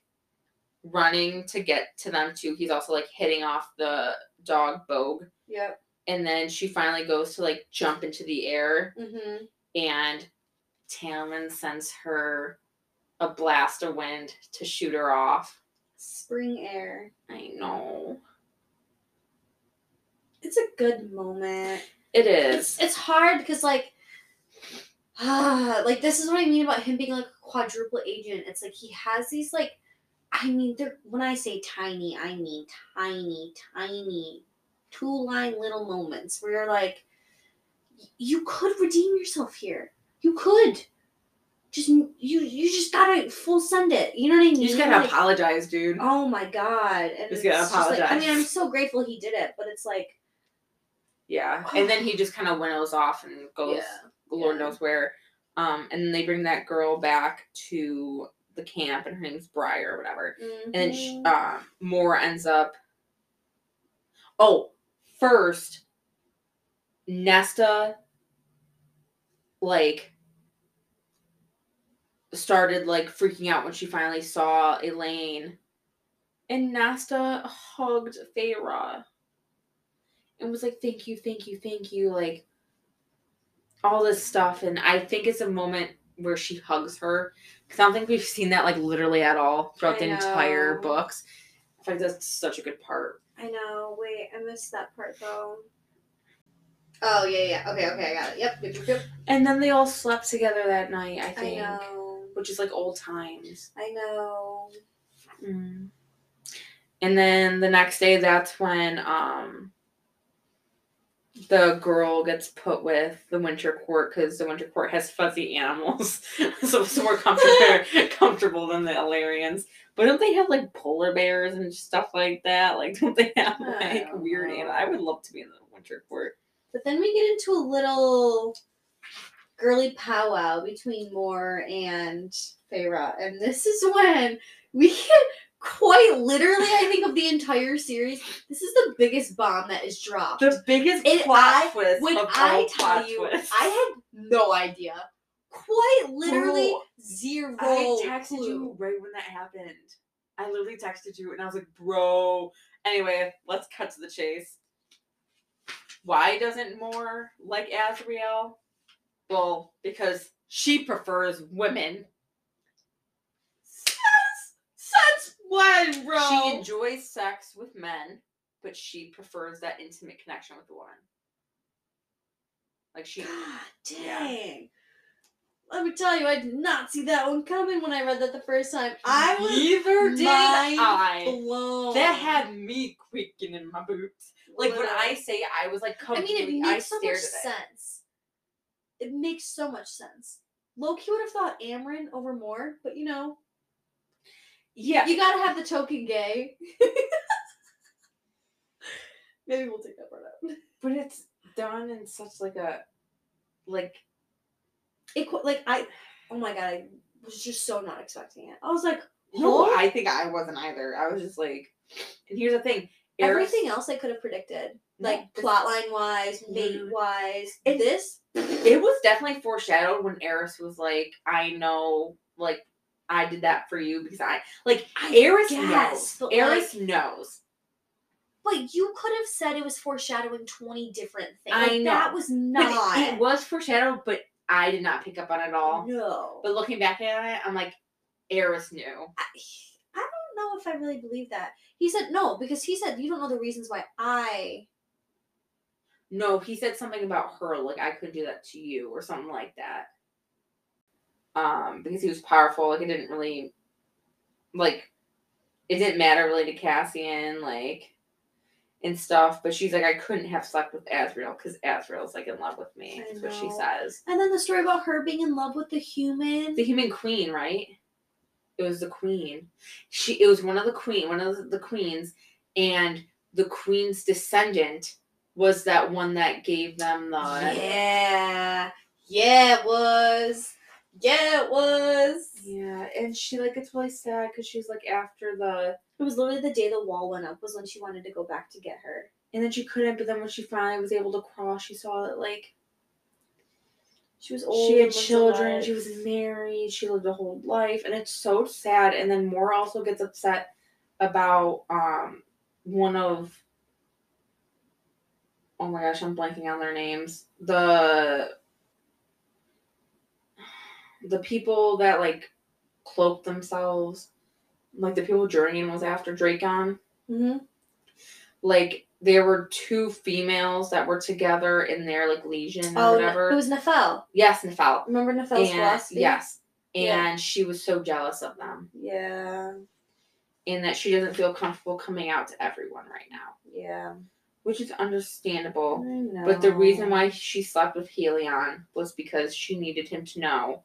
running to get to them too. He's also like hitting off the dog Bogue, Yep. and then she finally goes to like jump into the air, Mm-hmm. and Tamlin sends her a blast of wind to shoot her off. Spring air. I know It's a good moment. it is. It's it's hard because like, ah, like this is what I mean about him being like a quadruple agent. It's like he has these like, I mean, they're when I say tiny, I mean tiny, tiny, two line little moments where you're like, you could redeem yourself here. You could. Just you you just gotta full send it. You know what I mean? You just gotta Like, apologize, dude. Oh my god! And Just gotta just like, I mean, I'm so grateful he did it, but it's like, Yeah. And then he just kind of winnows off and goes, yeah, Lord yeah. knows where. Um, and then they bring that girl back to the camp, and her name's Briar or whatever. And then Mhm. uh, Mor ends up. Oh, first, Nesta, like, started like freaking out when she finally saw Elain, and Nesta hugged Feyre, and was like, "Thank you, thank you, thank you," like all this stuff. And I think it's a moment where she hugs her because I don't think we've seen that like literally at all throughout I the entire books. I think that's such a good part. I know. Wait, I missed that part though. Oh yeah, yeah. Okay, okay, I got it. Yep, yep, yep. yep. And then they all slept together that night, I I think, know. which is like old times. I know. Mm. And then the next day, that's when um the girl gets put with the Winter Court because the Winter Court has fuzzy animals, so it's more comfortable comfortable than the Illyrians. But don't they have like polar bears and stuff like that? Like, don't they have like weird know. animals? I would love to be in the Winter Court. But then we get into a little girly powwow between Mor and Feyre, and this is when we get quite literally, I think, of the entire series. This is the biggest bomb that is dropped. The biggest And plot I- twist when I tell you, twists. I had no idea. Quite literally Bro, zero. I texted clue. you right when that happened. I literally texted you and I was like, bro. Anyway, let's cut to the chase. Why doesn't Mor like Azriel? Well, because she prefers women. Bro? She enjoys sex with men, but she prefers that intimate connection with the woman. Like she God Yeah. dang. Let me tell you, I did not see that one coming when I read that the first time. I was neither did I. blown. That had me quaking in my boots. Like when I say I was like I mean, it I makes so much stared it. sense. It makes so much sense. Loki would have thought Amren over Mor, but you know, Yeah, you gotta have the token gay. Maybe we'll take that part out. but it's done in such like a like It qu- like I, oh my god, I was just so not expecting it. I was like, no? I think I wasn't either. I was just like, and here's the thing, Eris- everything else I could have predicted, like this- plotline wise, mate wise. It- this, It was definitely foreshadowed when Eris was like, I know, like I did that for you because I like I Eris guess, knows. but, Eris knows. but you could have said it was foreshadowing twenty different things. I Like, know. that was But not. it, it was foreshadowed, but I did not pick up on it all. no. But looking back at it, I'm like, Eris knew. I, I don't know if I really believe that. He said no because he said you don't know the reasons why I. No, he said something about her, like I could do that to you or something like that. Um, because he was powerful, like it didn't really like it didn't matter really to Cassian, like and stuff. But she's like, I couldn't have slept with Azriel because Azriel's like in love with me. I That's what she know. says. And then the story about her being in love with the human. The human queen, right? It was the queen. She it was one of the queen, one of the, the queens, and the queen's descendant was that one that gave them the yeah, yeah, it was. Yeah, it was. Yeah, and she like gets really sad because she's like after the It was literally the day the wall went up was when she wanted to go back to get her. and then she couldn't. But then when she finally was able to cross, she saw that like She was old. she had children. alive. She was married. She lived a whole life, and it's so sad. And then Mor also gets upset about um one of oh my gosh, I'm blanking on their names. The the people that like cloaked themselves, like the people Jurian was after Drakon. Mhm. Like there were two females that were together in their like legion or Oh, whatever. it was Nephelle. yes, Nephelle. Remember Nephelle's And philosophy? yes, and Yeah. she was so jealous of them, Yeah. and that she doesn't feel comfortable coming out to everyone right now, Yeah. which is understandable. I know. But the reason why she slept with Helion was because she needed him to know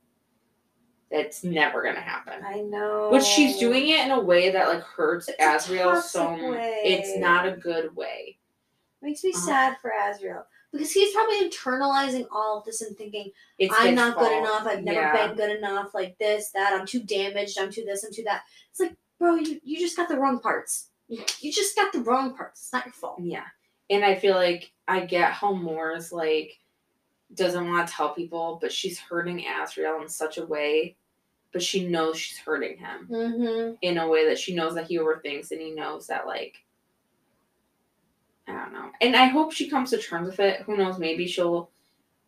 that's never gonna happen. I know. But she's doing it in a way that like hurts It's a Azriel so toxic m- way. It's not a good way. Makes me Uh-huh. sad for Azriel because he's probably internalizing all of this and thinking, It's "I'm not good enough. I've never Yeah. been good enough. Like this, that. I'm too damaged. I'm too this. I'm too that." It's like, bro, you you just got the wrong parts. You just got the wrong parts. It's not your fault. Yeah. And I feel like I get how Mor's like doesn't want to tell people, but she's hurting Azriel in such a way, but she knows she's hurting him Mm-hmm. in a way that she knows that he overthinks and he knows that like I don't know. And I hope she comes to terms with it. Who knows, maybe she'll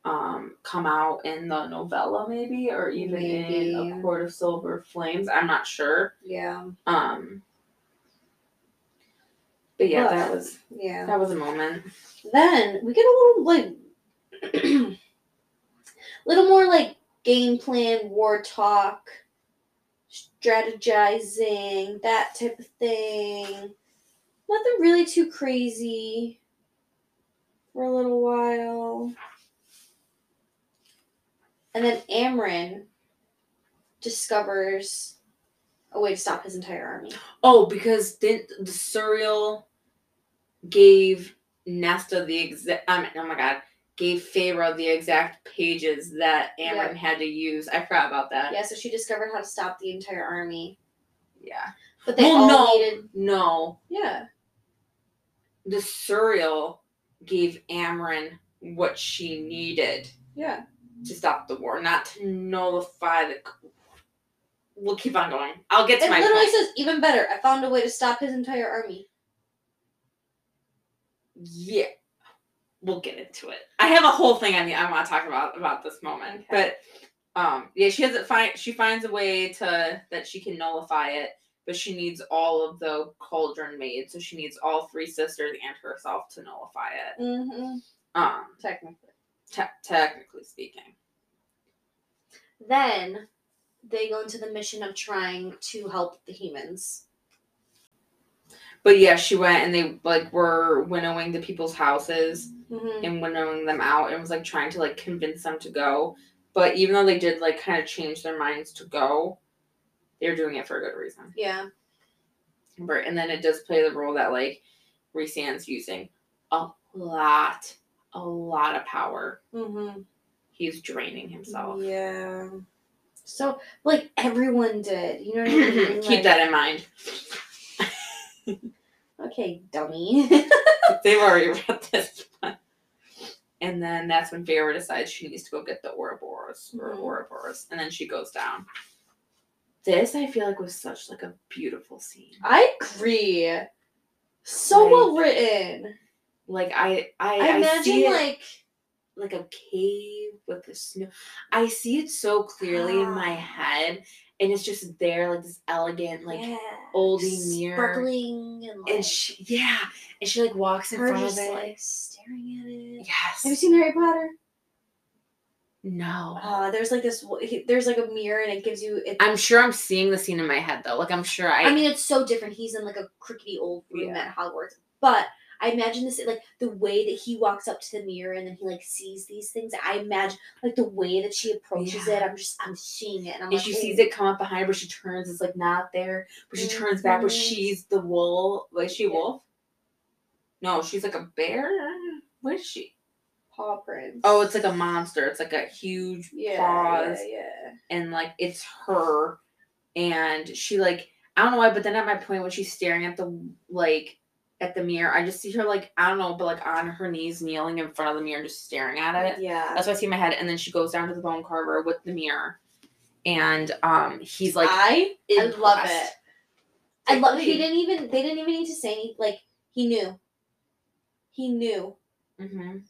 um come out in the novella maybe or even in a court of silver flames. I'm not sure. Yeah. Um but yeah, that was Yeah. that was a moment. Then we get a little like, little more like game plan, war talk, strategizing, that type of thing. Nothing really too crazy for a little while. And then Amren discovers a way to stop his entire army. Oh, because didn't the Suriel gave Nesta the exact? I mean, oh my god, gave Feyre the exact pages that Amren Yep. had to use. I forgot about that. Yeah, so she discovered how to stop the entire army. Yeah. But they Well, all no. needed No, Yeah. the Suriel gave Amren what she needed Yeah. to stop the war, not to nullify the. We'll keep on going. I'll get to It my literally point. says, even better, I found a way to stop his entire army. Yeah, we'll get into it. I have a whole thing I need, I want to talk about about this moment, Okay. but um, yeah, she doesn't find she finds a way to that she can nullify it, but she needs all of the cauldron made, so she needs all three sisters and herself to nullify it. Mm-hmm. Um, Technically. te- technically speaking, Then they go into the mission of trying to help the humans. But yeah, she went and they like were winnowing the people's houses. Mm-hmm. and winnowing them out and was like trying to like convince them to go. But even though they did like kind of change their minds to go, they're doing it for a good reason. Yeah. Right. And then it does play the role that like Rhysand's using a lot, a lot of power. Mm-hmm. He's draining himself. Yeah. So, like, everyone did. You know what I mean? Keep Like, that in mind. Okay, dummy. They've already read this one. And then that's when Feyre decides she needs to go get the Ouroboros or Mhm. Ouroboros, and then she goes down. This I feel like was such like a beautiful scene. I agree. So Like- well written. Like I I, I I imagine, it like, like a cave with the snow. I see it so clearly in my Ah. head, and it's just there like this elegant like yeah, oldie mirror. sparkling and like, and she yeah, and she like walks in front of it just it. like staring at it. yes. Have you seen Harry Potter? no. Uh, there's like this. There's like a mirror, and it gives you. It, I'm sure I'm seeing the scene in my head though. Like I'm sure I. I mean, it's so different. He's in like a crickety old room Yeah. at Hogwarts, but I imagine this like the way that he walks up to the mirror and then he like sees these things. I imagine like the way that she approaches it. I'm just I'm seeing it, and I'm and like, she "Oh, sees it come up behind her, but she turns. It's like not there, but she turns back. But Mhm. she's the wolf. Like she a Yeah. wolf? No, she's like a bear. What is she? paw prints. Oh, it's like a monster. It's like a huge yeah, paws, yeah, yeah. and like it's her, and she like I don't know why, but then at my point when she's staring at the like at the mirror. I just see her like I don't know, but like on her knees, kneeling in front of the mirror, just staring at it. Yeah. That's what I see in my head. And then she goes down to the bone carver with the mirror, and um, he's like, I I love it. I love he didn't even they didn't even need to say any like he knew. He knew. Mhm.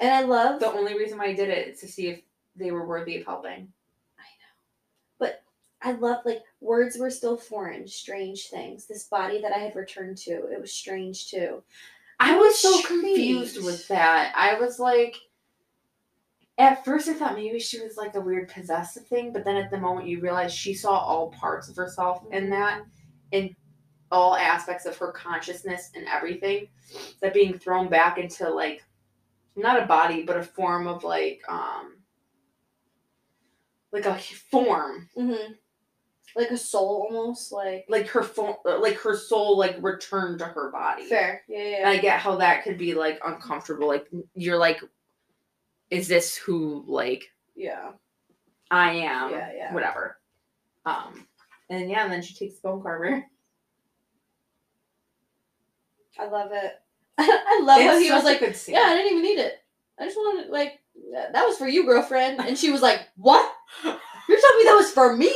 And I love The only reason why I did it is to see if they were worthy of helping. I love like words were still foreign, strange things. This body that I had returned to, it was strange too. I I was was so confused with that. I was like, at first I thought maybe she was like a weird possessive thing, but then at the moment you realize she saw all parts of herself in that, in all aspects of her consciousness and everything, that being thrown back into like, not a body, but a form of like, um, like a form, Mm-hmm. Like a soul almost, like like her phone like her soul, like returned to her body. fair. Yeah, yeah. And I get how that could be like uncomfortable. Like you're like, is this who like yeah. I am? Yeah, yeah. Whatever. Um, and yeah, and then she takes the bone carver. I love it. I love how It's he was like. Yeah, I didn't even need it. I just wanted like that was for you, girlfriend. And she was like, What? You're telling me that was for me?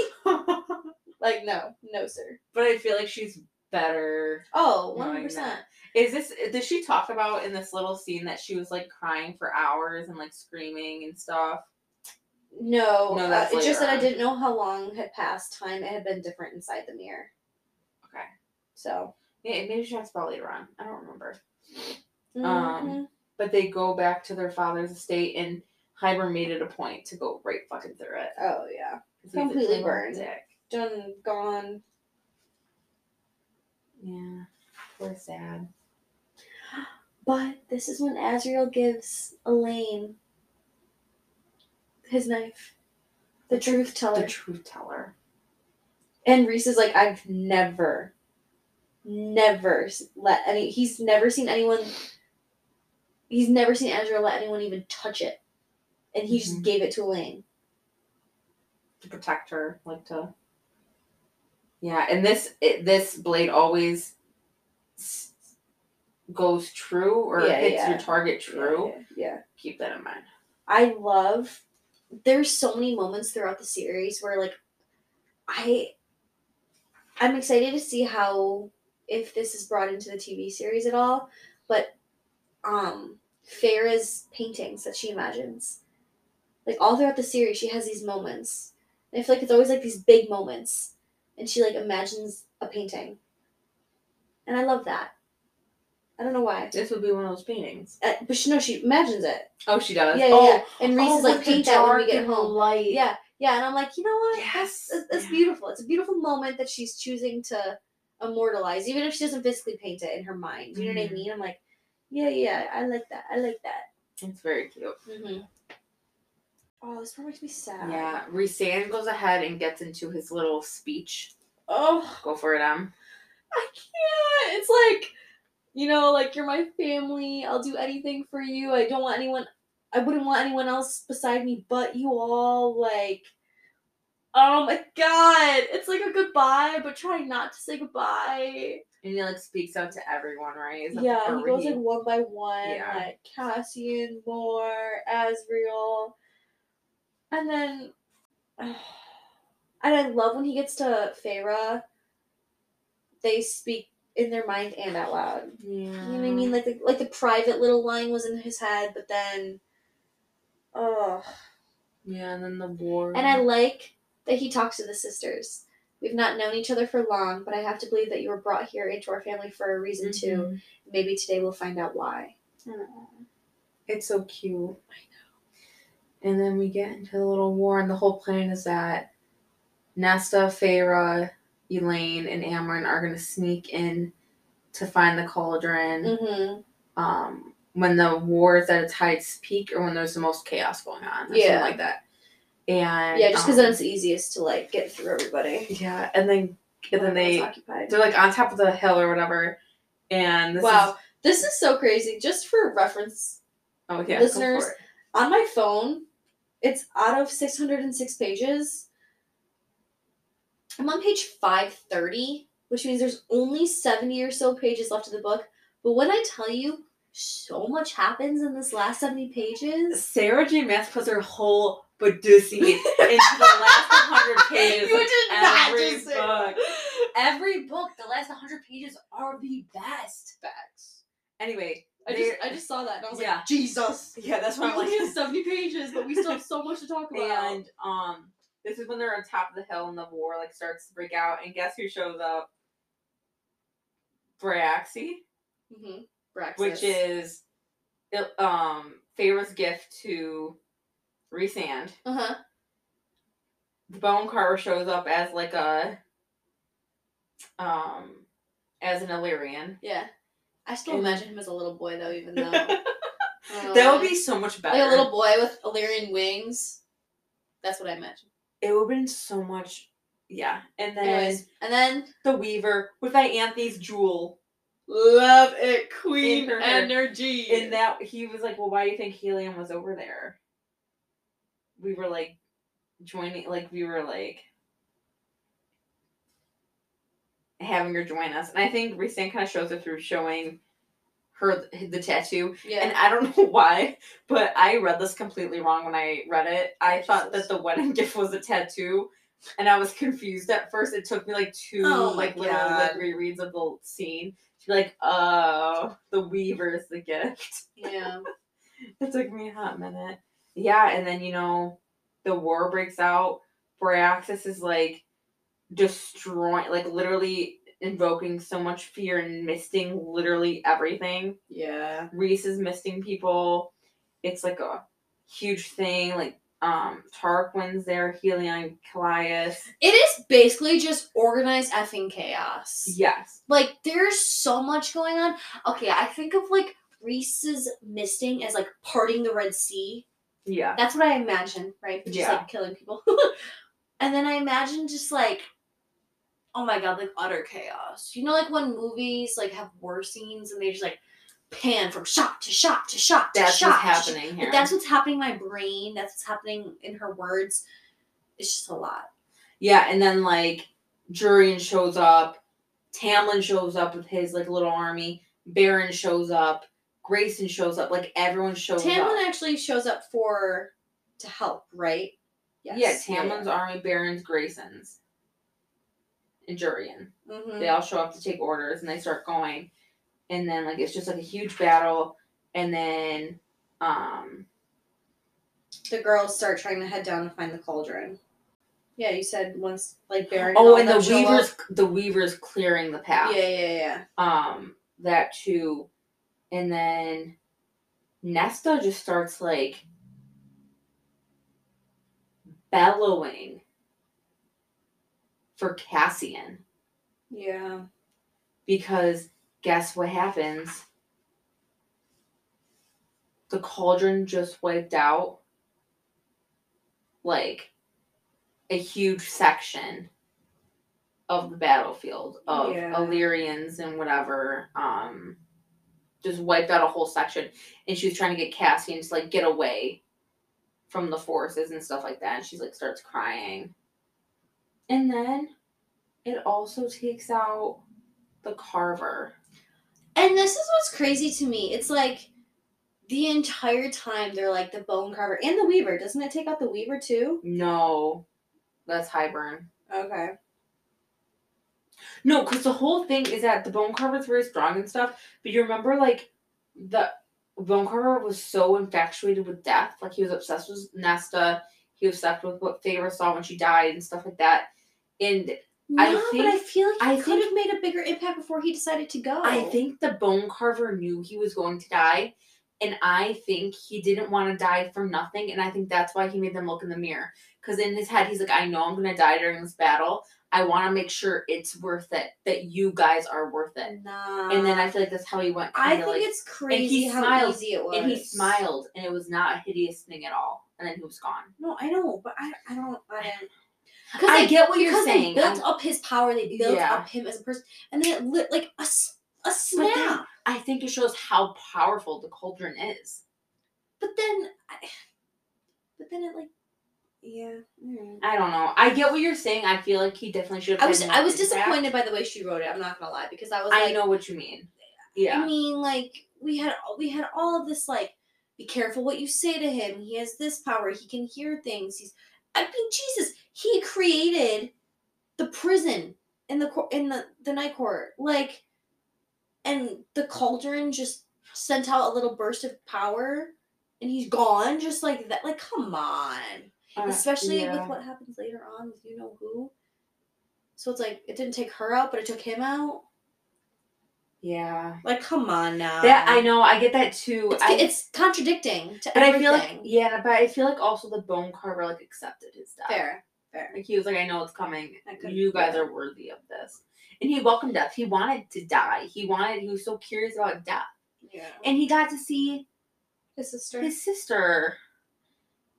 Like, no, no, sir. but I feel like she's better. Oh, 100%. Is this? Does she talk about in this little scene that she was like crying for hours and like screaming and stuff? No, No, uh, it's just that I didn't know how long had passed time. It had been different inside the mirror. Okay. So, Yeah, maybe she talks about later on. I don't remember. mhm. Um, But they go back to their father's estate, and Hybern made it a point to go right fucking through it. oh, yeah, Completely burned. dick. Done, gone. Yeah, poor sad. But this is when Azriel gives Elain his knife. The truth teller. The truth teller. And Rhys is like, I've never, never let any. He's never seen anyone. He's never seen Azriel let anyone even touch it, and he just Mhm. gave it to Elain. to protect her, like to. Yeah, and this it, this blade always s- goes true or Yeah, hits yeah. your target true. Yeah, yeah. Keep that in mind. I love. There's so many moments throughout the series where like, I. I'm excited to see how if this is brought into the TV series at all, but um Feyre's paintings that she imagines. Like all throughout the series she has these moments. And I feel like it's always like these big moments. And she like imagines a painting. And I love that. I don't know why. This would be one of those paintings. Uh, but she no, she imagines it. Oh, she does. Yeah, yeah, oh, yeah. And Rhys oh, is like paint that when we get home. Light. Yeah, yeah, and I'm like, you know what? Yes, That's that's, yeah. beautiful. It's a beautiful moment that she's choosing to immortalize, even if she doesn't physically paint it in her mind. You know what I Mhm. mean? I'm like, yeah, yeah, I like that. I like that. It's very cute. Mm-hmm. Oh, this part makes me sad. Yeah, Rhysand goes ahead and gets into his little speech. Oh, Go for it, Em. I can't. It's like, you know, like you're my family. I'll do anything for you. I don't want anyone. I wouldn't want anyone else beside me but you all. Like, oh my god, it's like a goodbye, but trying not to say goodbye. And he like speaks out to everyone, right? Yeah, he goes like one by one, Yeah. like Cassian, Mor, Azriel, and then, and I love when he gets to Feyre. They speak in their mind and out loud. Yeah. You know what I mean? Like the like the private little line was in his head, but then, oh, Yeah, and then the war. and I like that he talks to the sisters. We've not known each other for long, but I have to believe that you were brought here into our family for a reason too. Mhm. Maybe today we'll find out why. It's so cute. I know. And then we get into the little war, and the whole plan is that Nesta, Feyre, Elain, and Amren are gonna sneak in to find the cauldron. Mm-hmm. Um, when the war is at its highest peak, or when there's the most chaos going on, Yeah. like that. And Yeah, just because um, then it's easiest to like get through everybody. yeah, and then and then they occupied. they're like on top of the hill or whatever, and this wow, is this is so crazy. Just for reference, oh yeah, Listeners, on my phone, it's out of 606 pages. I'm on page 530, which means there's only 70 or so pages left of the book. But when I tell you, so much happens in this last 70 pages. Sarah J. Maas puts her whole Badusi into the last 100 pages. You did not every just book. Every book, the last 100 pages are the best. Facts. Anyway, I just, I just saw that and I was Yeah. like, Jesus. yeah, that's We I'm only like. have 70 pages, but we still have so much to talk about. And um, this is when they're on top of the hill and the war like starts to break out. And guess who shows up? Braxy, mm-hmm. Bryaxis. which is um Feyre's gift to Rhysand. Uh huh. The bone carver shows up as like a um as an Illyrian. Yeah. I still And- imagine him as a little boy though, even though. Uh, that don't know would be so much better. like a little boy with Illyrian wings. That's what I imagine. It would have been so much. Yeah, and then Anyways, and then the Weaver with Ianthe's jewel. love it, Queen her energy. And that he was like, "Well, why do you think Helion was over there?" We were like joining, like we were like having her join us, and I think Rhysand kind of shows it through showing her the tattoo. yeah. And I don't know why, but I read this completely wrong when I read it. I thought that the wedding gift was a tattoo, and I was confused at first. It took me like two Oh like little like rereads of the scene to be like, oh, the weaver is the gift. yeah. It took me a hot minute. Yeah, and then you know, the war breaks out. Bryaxis is like destroying, like literally invoking so much fear and misting literally everything. Yeah. Rhys is misting people. It's like a huge thing. Like um Tarquin's there, Helion, Kallias. It is basically just organized effing chaos. Yes. Like there's so much going on. Okay, I think of like Rhys's misting as like parting the Red Sea. Yeah. That's what I imagine, right? Just Yeah. like killing people. and then I imagine just like, oh my god, like utter chaos. You know, like when movies like have war scenes and they just like pan from shot to shot to shot to That's shot. what's happening here. That's what's happening in my brain. That's what's happening in her words. It's just a lot. yeah, and then like Jurian shows up, Tamlin shows up with his like little army, Beron shows up, Graysen shows up, like everyone shows Tamlin up. Tamlin actually shows up for to help, right? Yes. Yeah, Tamlin's army, Beron's, Graysen's, and Jurian. hmm they all show up to take orders and they start going and then like it's just like a huge battle and then um The girls start trying to head down to find the cauldron. Yeah, you said once like Beron. oh all and the weavers the weavers clearing the path Yeah, yeah, yeah. um that too and then nesta just starts like bellowing for cassian Yeah. because guess what happens? The cauldron just wiped out like a huge section of the battlefield of Yeah. Illyrians and whatever. Um just wiped out a whole section and she was trying to get Cassian to like get away from the forces and stuff like that and she's like starts crying. And then it also takes out the carver. And this is what's crazy to me. It's like the entire time they're like the bone carver and the weaver. Doesn't it take out the weaver too? No, that's Hybern. Okay. No, because the whole thing is that the bone carver is very strong and stuff. But you remember, like, the bone carver was so infatuated with death. Like, he was obsessed with Nesta. He was obsessed with what Feyre saw when she died and stuff like that. And No, I but I feel like he I could think- have made a bigger impact before he decided to go. I think the bone carver knew he was going to die. And I think he didn't want to die for nothing. And I think that's why he made them look in the mirror. Because in his head, he's like, I know I'm going to die during this battle. I want to make sure it's worth it, that you guys are worth it. Nah. And then I feel like that's how he went. I think like, it's crazy how smiled, easy it was. and he smiled, and it was not a hideous thing at all. And then he was gone. No, I know, but I, I don't, I I get what you're saying. They built I'm- up his power. They built Yeah. up him as a person, and then it lit like a But snap. then, I think it shows how powerful the cauldron is. But then, I, but then it like Yeah. alright. I don't know. I get what you're saying. I feel like he definitely should have. I was I was disappointed by the way she wrote it. I'm not gonna lie because I was I know what you mean. Yeah. I mean, like we had we had all of this like, be careful what you say to him. He has this power. He can hear things. He's, I mean, Jesus, he created the prison in the in the the night court, like, and the cauldron just sent out a little burst of power, and he's gone just like that. Like, come on, Uh, especially yeah. with what happens later on with you know who. So it's like it didn't take her out, but it took him out. Yeah. Like, come on now. That I know. I get that too. It's, I, it's contradicting to but I everything. feel like yeah, but I feel like also the bone carver like accepted his death. fair, Like he was like, I know it's coming. You guys are worthy of this. And he welcomed death. He wanted to die. He wanted. He was so curious about death, Yeah. and he got to see His sister. his sister,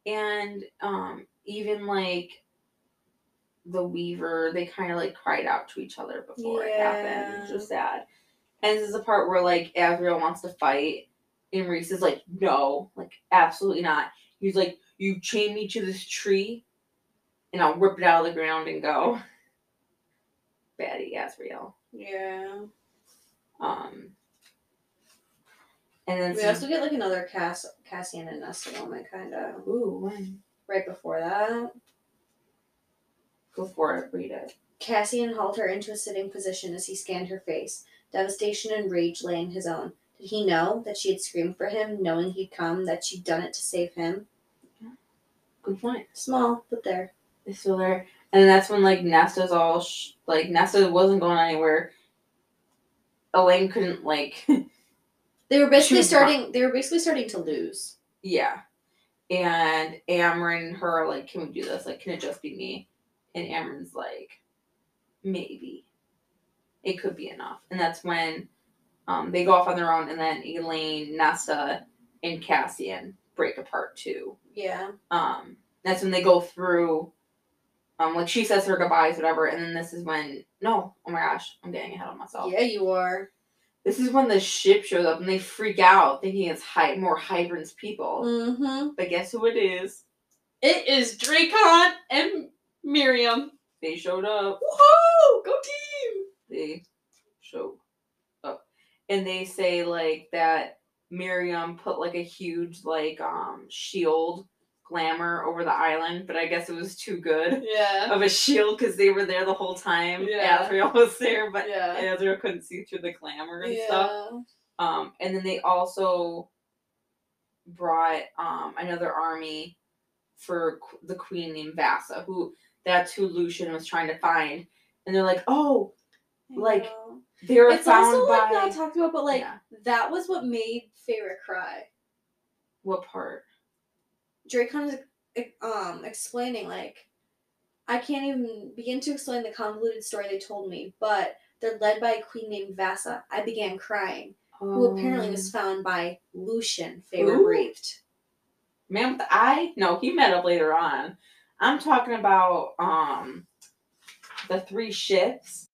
and um, even like the Weaver, they kind of like cried out to each other before it happened. It was just sad. And this is the part where like Azriel wants to fight, and Rhys is like, "No, like absolutely not." He's like, "You chain me to this tree, and I'll rip it out of the ground and go." Baddie Azriel. yeah. Um. And then We some- also get like another Cass Cassian and Nesta moment, kind of ooh, when right before that. Before for it, read it. Cassian hauled her into a sitting position as he scanned her face. Devastation and rage lay in his own. Did he know that she had screamed for him, knowing he'd come, that she'd done it to save him? Good point. Small, but there. They're still there. And that's when like Nesta's all sh- like Nesta wasn't going anywhere. Elain couldn't like They were basically starting. They were basically starting to lose. yeah. And Amren and her like, can we do this? Like, can it just be me? And Amren's like, maybe. It could be enough. And that's when um, they go off on their own, and then Elain, Nesta, and Cassian break apart too. Yeah. um that's when they go through um like she says her goodbyes whatever and then this is when no oh my gosh i'm getting ahead of myself Yeah, you are. this is when the ship shows up and they freak out thinking it's hy- more Hybern's people Mm-hmm. but guess who it is It is Drakon and Miryam. they showed up Woohoo! Go team! they showed up and they say like that Miryam put like a huge like um shield glamour over the island but i guess it was too good Yeah. of a shield because they were there the whole time. Yeah. Azriel was there, but Yeah. Azriel couldn't see through the glamour and stuff. Um, and then they also brought um another army for qu- the queen named Vassa, who that's who Lucien was trying to find. And they're like, oh, I Like, know. they were it's found also by like not talked about, but like Yeah. that was what made Feyre cry. what part? Drakon is um explaining like I can't even begin to explain the convoluted story they told me, but they're led by a queen named Vassa. I began crying, who apparently was found by Lucien, Feyre briefed. man with the eye. No, he met up later on. I'm talking about um the three ships